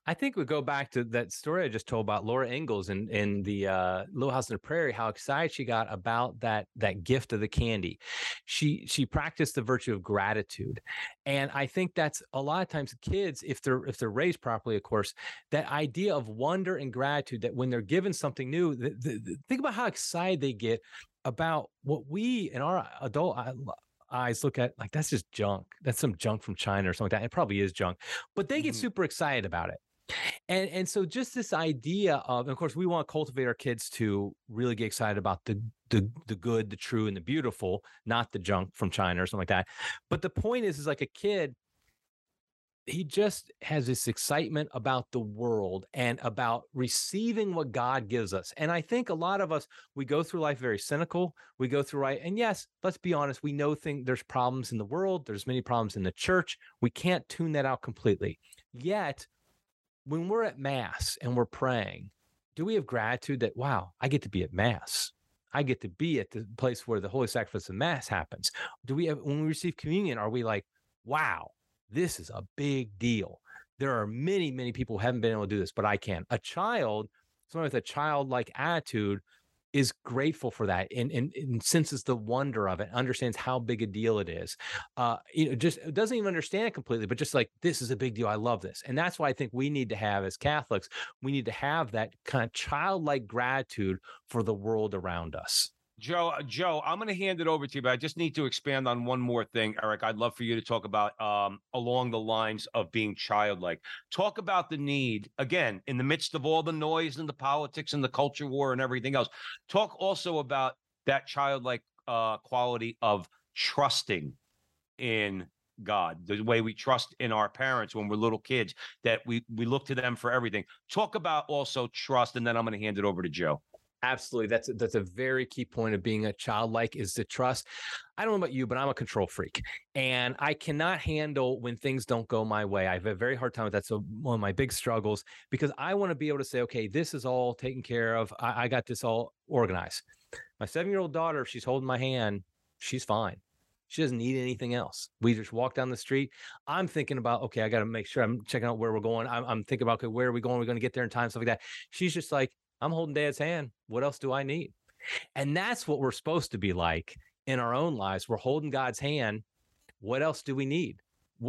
I think we go back to that story I just told about Laura Ingalls in in the uh, Little House on the Prairie. How excited she got about that that gift of the candy. She she practiced the virtue of gratitude, and I think that's a lot of times kids, if they're if they're raised properly, of course, that idea of wonder and gratitude. That when they're given something new, the, the, the, think about how excited they get about what we in our adult eyes look at like that's just junk. That's some junk from China or something like that. It probably is junk, but they get mm-hmm. super excited about it. And and so just this idea of, of course, we want to cultivate our kids to really get excited about the the the good, the true, and the beautiful, not the junk from China or something like that. But the point is, is like a kid, he just has this excitement about the world and about receiving what God gives us. And I think a lot of us we go through life very cynical. We go through right, and yes, let's be honest, we know thing there's problems in the world, there's many problems in the church. We can't tune that out completely. Yet when we're at mass and we're praying, do we have gratitude that, wow, I get to be at mass? I get to be at the place where the holy sacrifice of mass happens. Do we have, when we receive communion, are we like, wow, this is a big deal? There are many, many people who haven't been able to do this, but I can. A child, someone with a childlike attitude, is grateful for that and, and, and, senses the wonder of it, understands how big a deal it is. Uh, you know, just doesn't even understand it completely, but just like this is a big deal. I love this, and that's why I think we need to have as Catholics, we need to have that kind of childlike gratitude for the world around us. Joe, uh, Joe, I'm going to hand it over to you, but I just need to expand on one more thing, Eric. I'd love for you to talk about um, along the lines of being childlike. Talk about the need, again, in the midst of all the noise and the politics and the culture war and everything else. Talk also about that childlike uh, quality of trusting in God, the way we trust in our parents when we're little kids, that we we look to them for everything. Talk about also trust, and then I'm going to hand it over to Joe. Absolutely. That's that's a very key point of being a childlike is to trust. I don't know about you, but I'm a control freak and I cannot handle when things don't go my way. I have a very hard time with that. So one of my big struggles because I want to be able to say, okay, this is all taken care of. I, I got this all organized. My seven year old daughter, if she's holding my hand. She's fine. She doesn't need anything else. We just walk down the street. I'm thinking about, okay, I got to make sure I'm checking out where we're going. I'm, I'm thinking about, okay, where are we going? We're going to get there in time, stuff like that. She's just like, I'm holding dad's hand. What else do I need? And that's what we're supposed to be like in our own lives. We're holding God's hand. What else do we need?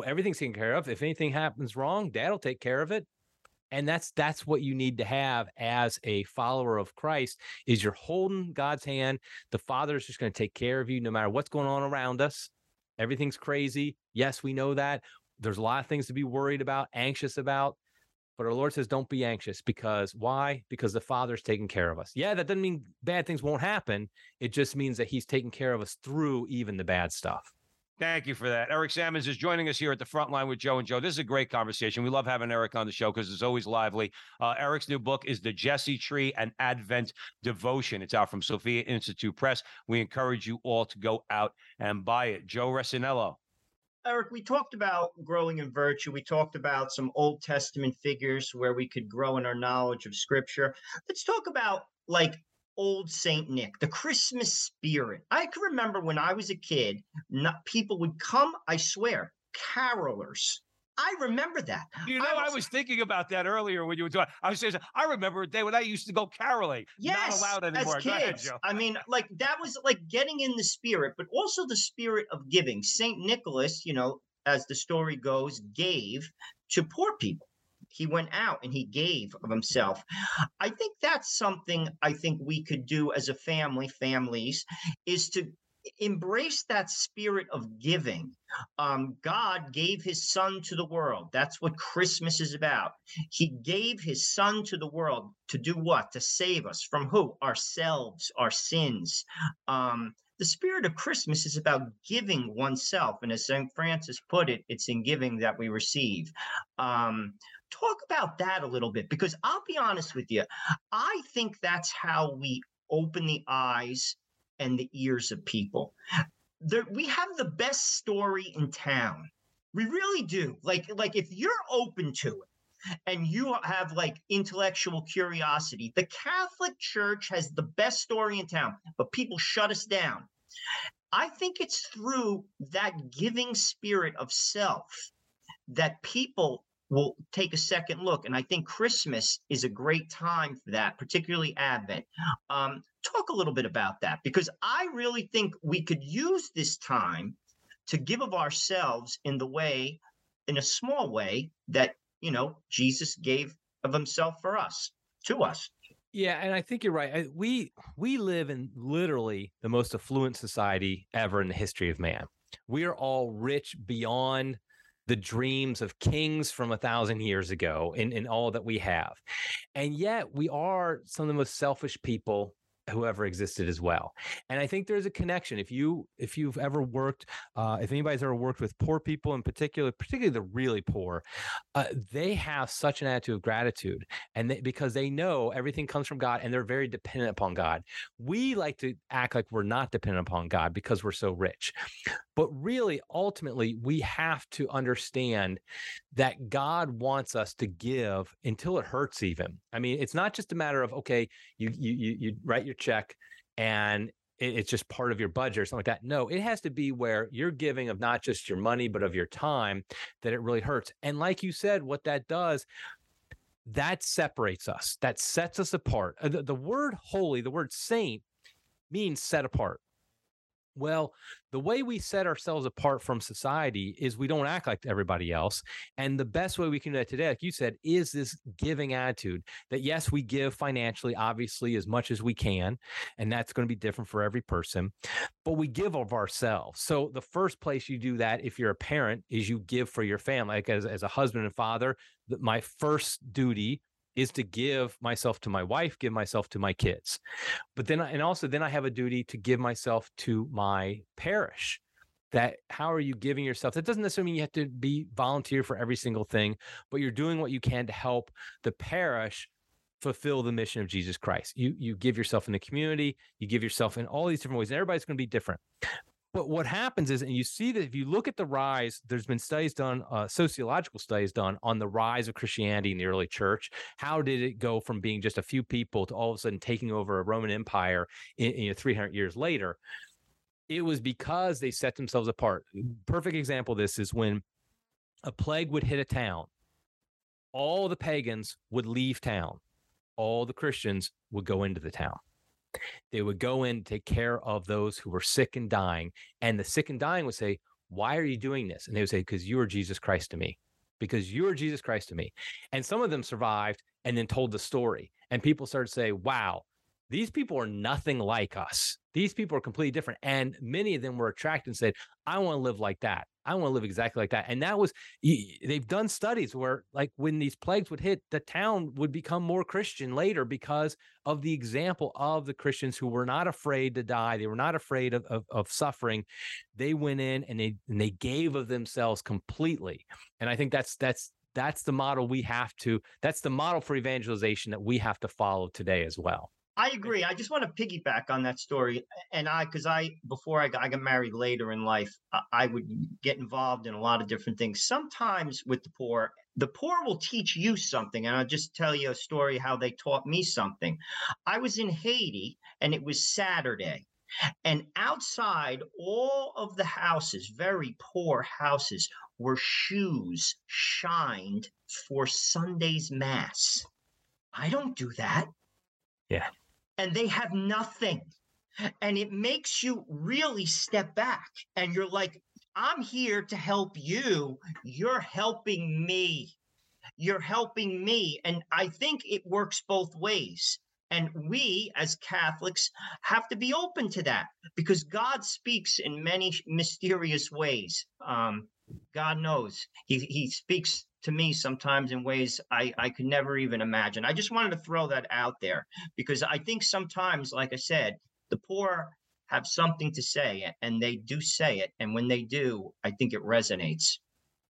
Everything's taken care of. If anything happens wrong, dad will take care of it. And that's that's what you need to have as a follower of Christ is you're holding God's hand. The Father is just going to take care of you no matter what's going on around us. Everything's crazy. Yes, we know that. There's a lot of things to be worried about, anxious about. But our Lord says, don't be anxious because why? Because the Father's taking care of us. Yeah, that doesn't mean bad things won't happen. It just means that He's taking care of us through even the bad stuff. Thank you for that. Eric Sammons is joining us here at the front line with Joe and Joe. This is a great conversation. We love having Eric on the show because it's always lively. Uh, Eric's new book is The Jesse Tree and Advent Devotion. It's out from Sophia Institute Press. We encourage you all to go out and buy it. Joe Resinello. Eric, we talked about growing in virtue. We talked about some Old Testament figures where we could grow in our knowledge of Scripture. Let's talk about like old Saint Nick, the Christmas spirit. I can remember when I was a kid, not, people would come, I swear, carolers I remember that. You know, I was, I was, thinking about that earlier when you were talking. I was saying, I remember a day when I used to go caroling. Yes, not allowed anymore. As kids, ahead, I mean, like that was like getting in the spirit, but also the spirit of giving. Saint Nicholas, you know, as the story goes, gave to poor people. He went out and he gave of himself. I think that's something I think we could do as a family, families, is to embrace that spirit of giving. Um, God gave his son to the world. That's what Christmas is about. He gave his son to the world to do what? To save us from who? Ourselves, our sins. Um, the spirit of Christmas is about giving oneself. And as St. Francis put it, it's in giving that we receive. Um, talk about that a little bit because I'll be honest with you. I think that's how we open the eyes and the ears of people. There, we have the best story in town. We really do. Like, like if you're open to it and you have like intellectual curiosity, the Catholic Church has the best story in town, but people shut us down. I think it's through that giving spirit of self that people will take a second look. And I think Christmas is a great time for that, particularly Advent. Um, talk a little bit about that because I really think we could use this time to give of ourselves in the way, in a small way, that, you know, Jesus gave of himself for us, to us. Yeah, and I think you're right. We we live in literally the most affluent society ever in the history of man. We are all rich beyond the dreams of kings from a thousand years ago in, in all that we have. And yet we are some of the most selfish people whoever existed as well. And i think there's a connection. If you if you've ever worked uh, if anybody's ever worked with poor people in particular particularly the really poor uh, they have such an attitude of gratitude and they, because they know everything comes from god and they're very dependent upon god. We like to act like we're not dependent upon god because we're so rich. But really ultimately we have to understand that god wants us to give until it hurts even. I mean it's not just a matter of okay you you you write your check and it's just part of your budget or something like that. No, it has to be where you're giving of not just your money, but of your time that it really hurts. And like you said, what that does, that separates us, that sets us apart. Uh, the, the word holy, the word saint means set apart. Well, the way we set ourselves apart from society is we don't act like everybody else. And the best way we can do that today, like you said, is this giving attitude that yes, we give financially, obviously, as much as we can. And that's going to be different for every person, but we give of ourselves. So the first place you do that, if you're a parent, is you give for your family. Like as, as a husband and father, my first duty is to give myself to my wife, give myself to my kids. But then, and also, then I have a duty to give myself to my parish. That how are you giving yourself? That doesn't necessarily mean you have to be volunteer for every single thing, but you're doing what you can to help the parish fulfill the mission of Jesus Christ. You you give yourself in the community, you give yourself in all these different ways, and everybody's going to be different. But what happens is, and you see that if you look at the rise, there's been studies done, uh, sociological studies done on the rise of Christianity in the early church. How did it go from being just a few people to all of a sudden taking over a Roman Empire in, you know, 300 years later? It was because they set themselves apart. Perfect example of this is when a plague would hit a town, all the pagans would leave town, all the Christians would go into the town. They would go in, take care of those who were sick and dying. And the sick and dying would say, Why are you doing this? And they would say, Because you are Jesus Christ to me. Because you are Jesus Christ to me. And some of them survived and then told the story. And people started to say, Wow, these people are nothing like us. These people are completely different. And many of them were attracted and said, I want to live like that. I want to live exactly like that. And that was, they've done studies where, like, when these plagues would hit, the town would become more Christian later because of the example of the Christians who were not afraid to die. They were not afraid of, of, of suffering. They went in and they, and they gave of themselves completely. And I think that's, that's, that's the model we have to, that's the model for evangelization that we have to follow today as well. I agree. I just want to piggyback on that story. And I, because I, before I got, I got married later in life, I, I would get involved in a lot of different things. Sometimes with the poor, the poor will teach you something. And I'll just tell you a story how they taught me something. I was in Haiti and it was Saturday. And outside all of the houses, very poor houses, were shoes shined for Sunday's Mass. I don't do that. Yeah and they have nothing. And it makes you really step back and you're like, I'm here to help you. You're helping me. You're helping me. And I think it works both ways. And we as Catholics have to be open to that because God speaks in many mysterious ways. Um, God knows he, he speaks to me sometimes in ways I, I could never even imagine. I just wanted to throw that out there because I think sometimes, like I said, the poor have something to say and they do say it. And when they do, I think it resonates.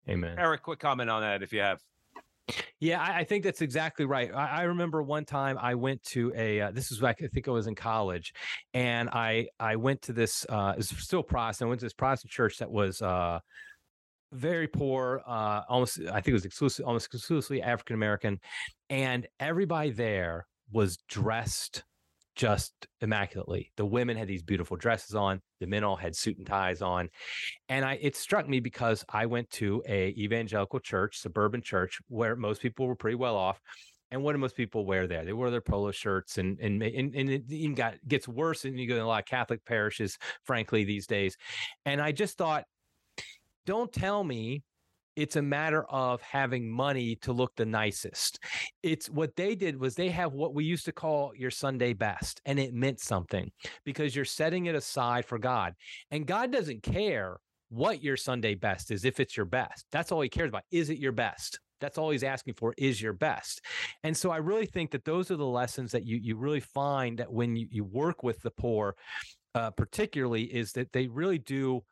Amen. Eric, quick comment on that if you have. Yeah, I, I think that's exactly right. I, I, remember one time I went to a. Uh, this was back. I think I was in college, and I I went to this. Uh, it was still Protestant. I went to this Protestant church that was. Uh, very poor, uh, almost I think it was exclusive, almost exclusively African American, and everybody there was dressed just immaculately. The women had these beautiful dresses on, the men all had suit and ties on. And I it struck me because I went to a evangelical church, suburban church where most people were pretty well off. And what do most people wear there? They wear their polo shirts, and and and, and it even got gets worse. And you go in a lot of Catholic parishes, frankly, these days. And I just thought, don't tell me it's a matter of having money to look the nicest. It's what they did was they have what we used to call your Sunday best, and it meant something because you're setting it aside for God. And God doesn't care what your Sunday best is if it's your best. That's all he cares about. Is it your best? That's all he's asking for is your best. And so I really think that those are the lessons that you you really find that when you, you work with the poor, uh, particularly, is that they really do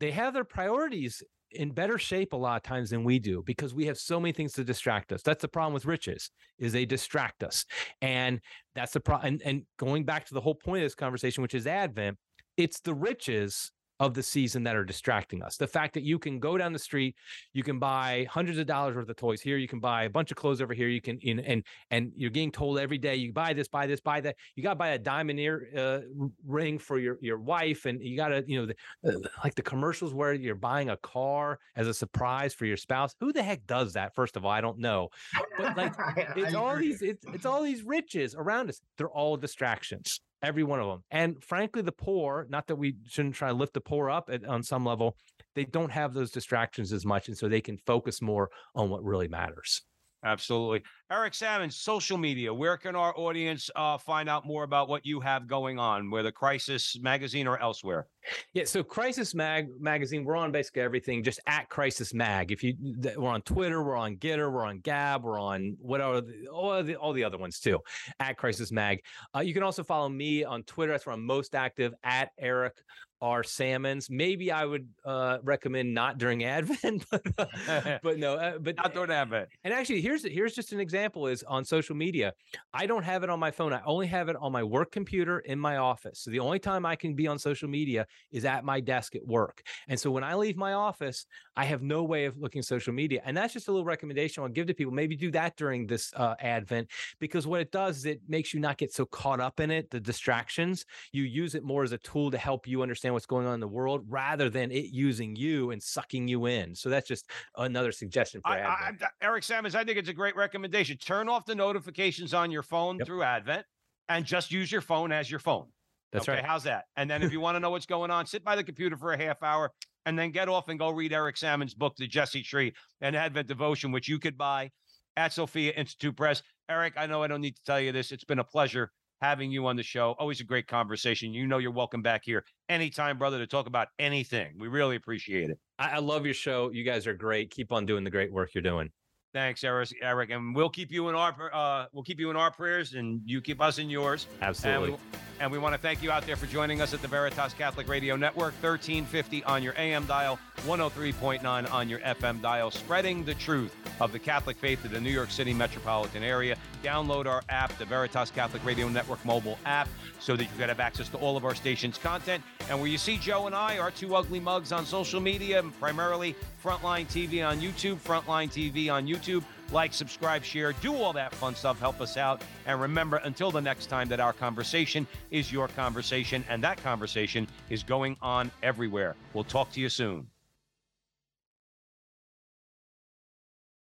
they have their priorities in better shape a lot of times than we do because we have so many things to distract us. That's the problem with riches is they distract us. And that's the problem. And, and going back to the whole point of this conversation, which is Advent, it's the riches of the season that are distracting us. The fact that you can go down the street, you can buy hundreds of dollars worth of toys here, you can buy a bunch of clothes over here, you can in and and you're getting told every day you buy this, buy this, buy that. You got to buy a diamond ear uh, ring for your your wife, and you got to you know the, like the commercials where you're buying a car as a surprise for your spouse. Who the heck does that? First of all, I don't know, but like it's all these it's, it's all these riches around us. They're all distractions every one of them. And frankly, the poor, not that we shouldn't try to lift the poor up at, on some level, they don't have those distractions as much. And so they can focus more on what really matters. Absolutely. Eric Sammons, social media. Where can our audience uh, find out more about what you have going on, whether Crisis Magazine or elsewhere? Yeah, so Crisis Mag Magazine, we're on basically everything, just at Crisis Mag. If you, we're on Twitter, we're on Gettr, we're on Gab, we're on whatever, all the, all the other ones too, at Crisis Mag. Uh, you can also follow me on Twitter. That's where I'm most active, at Eric R Sammons. Maybe I would uh, recommend not during Advent, but, uh, but no, uh, but not during Advent. And actually, here's here's just an example: is on social media. I don't have it on my phone. I only have it on my work computer in my office. So the only time I can be on social media is at my desk at work. And so when I leave my office, I have no way of looking social media. And that's just a little recommendation I'll give to people. Maybe do that during this uh, Advent because what it does is it makes you not get so caught up in it, the distractions. You use it more as a tool to help you understand what's going on in the world rather than it using you and sucking you in. So that's just another suggestion for I, Advent. I, Eric Sammons, I think it's a great recommendation. Turn off the notifications on your phone yep. through Advent and just use your phone as your phone. That's okay, right. How's that? And then if you want to know what's going on, sit by the computer for a half hour and then get off and go read Eric Sammons' book, The Jesse Tree and Advent Devotion, which you could buy at Sophia Institute Press. Eric, I know I don't need to tell you this. It's been a pleasure having you on the show. Always a great conversation. You know, you're welcome back here anytime, brother, to talk about anything. We really appreciate it. I, I love your show. You guys are great. Keep on doing the great work you're doing. Thanks, Eric. Eric, and we'll keep you in our uh, we'll keep you in our prayers, and you keep us in yours. Absolutely. And we, want to thank you out there for joining us at the Veritas Catholic Radio Network, 1350 on your AM dial, 103.9 on your FM dial, spreading the truth of the Catholic faith to the New York City metropolitan area. Download our app, the Veritas Catholic Radio Network mobile app, so that you can have access to all of our station's content. And where you see Joe and I, our two ugly mugs on social media, primarily Frontline TV on YouTube, Frontline TV on YouTube. Like, subscribe, share, do all that fun stuff. Help us out. And remember, until the next time, that our conversation is your conversation, and that conversation is going on everywhere. We'll talk to you soon.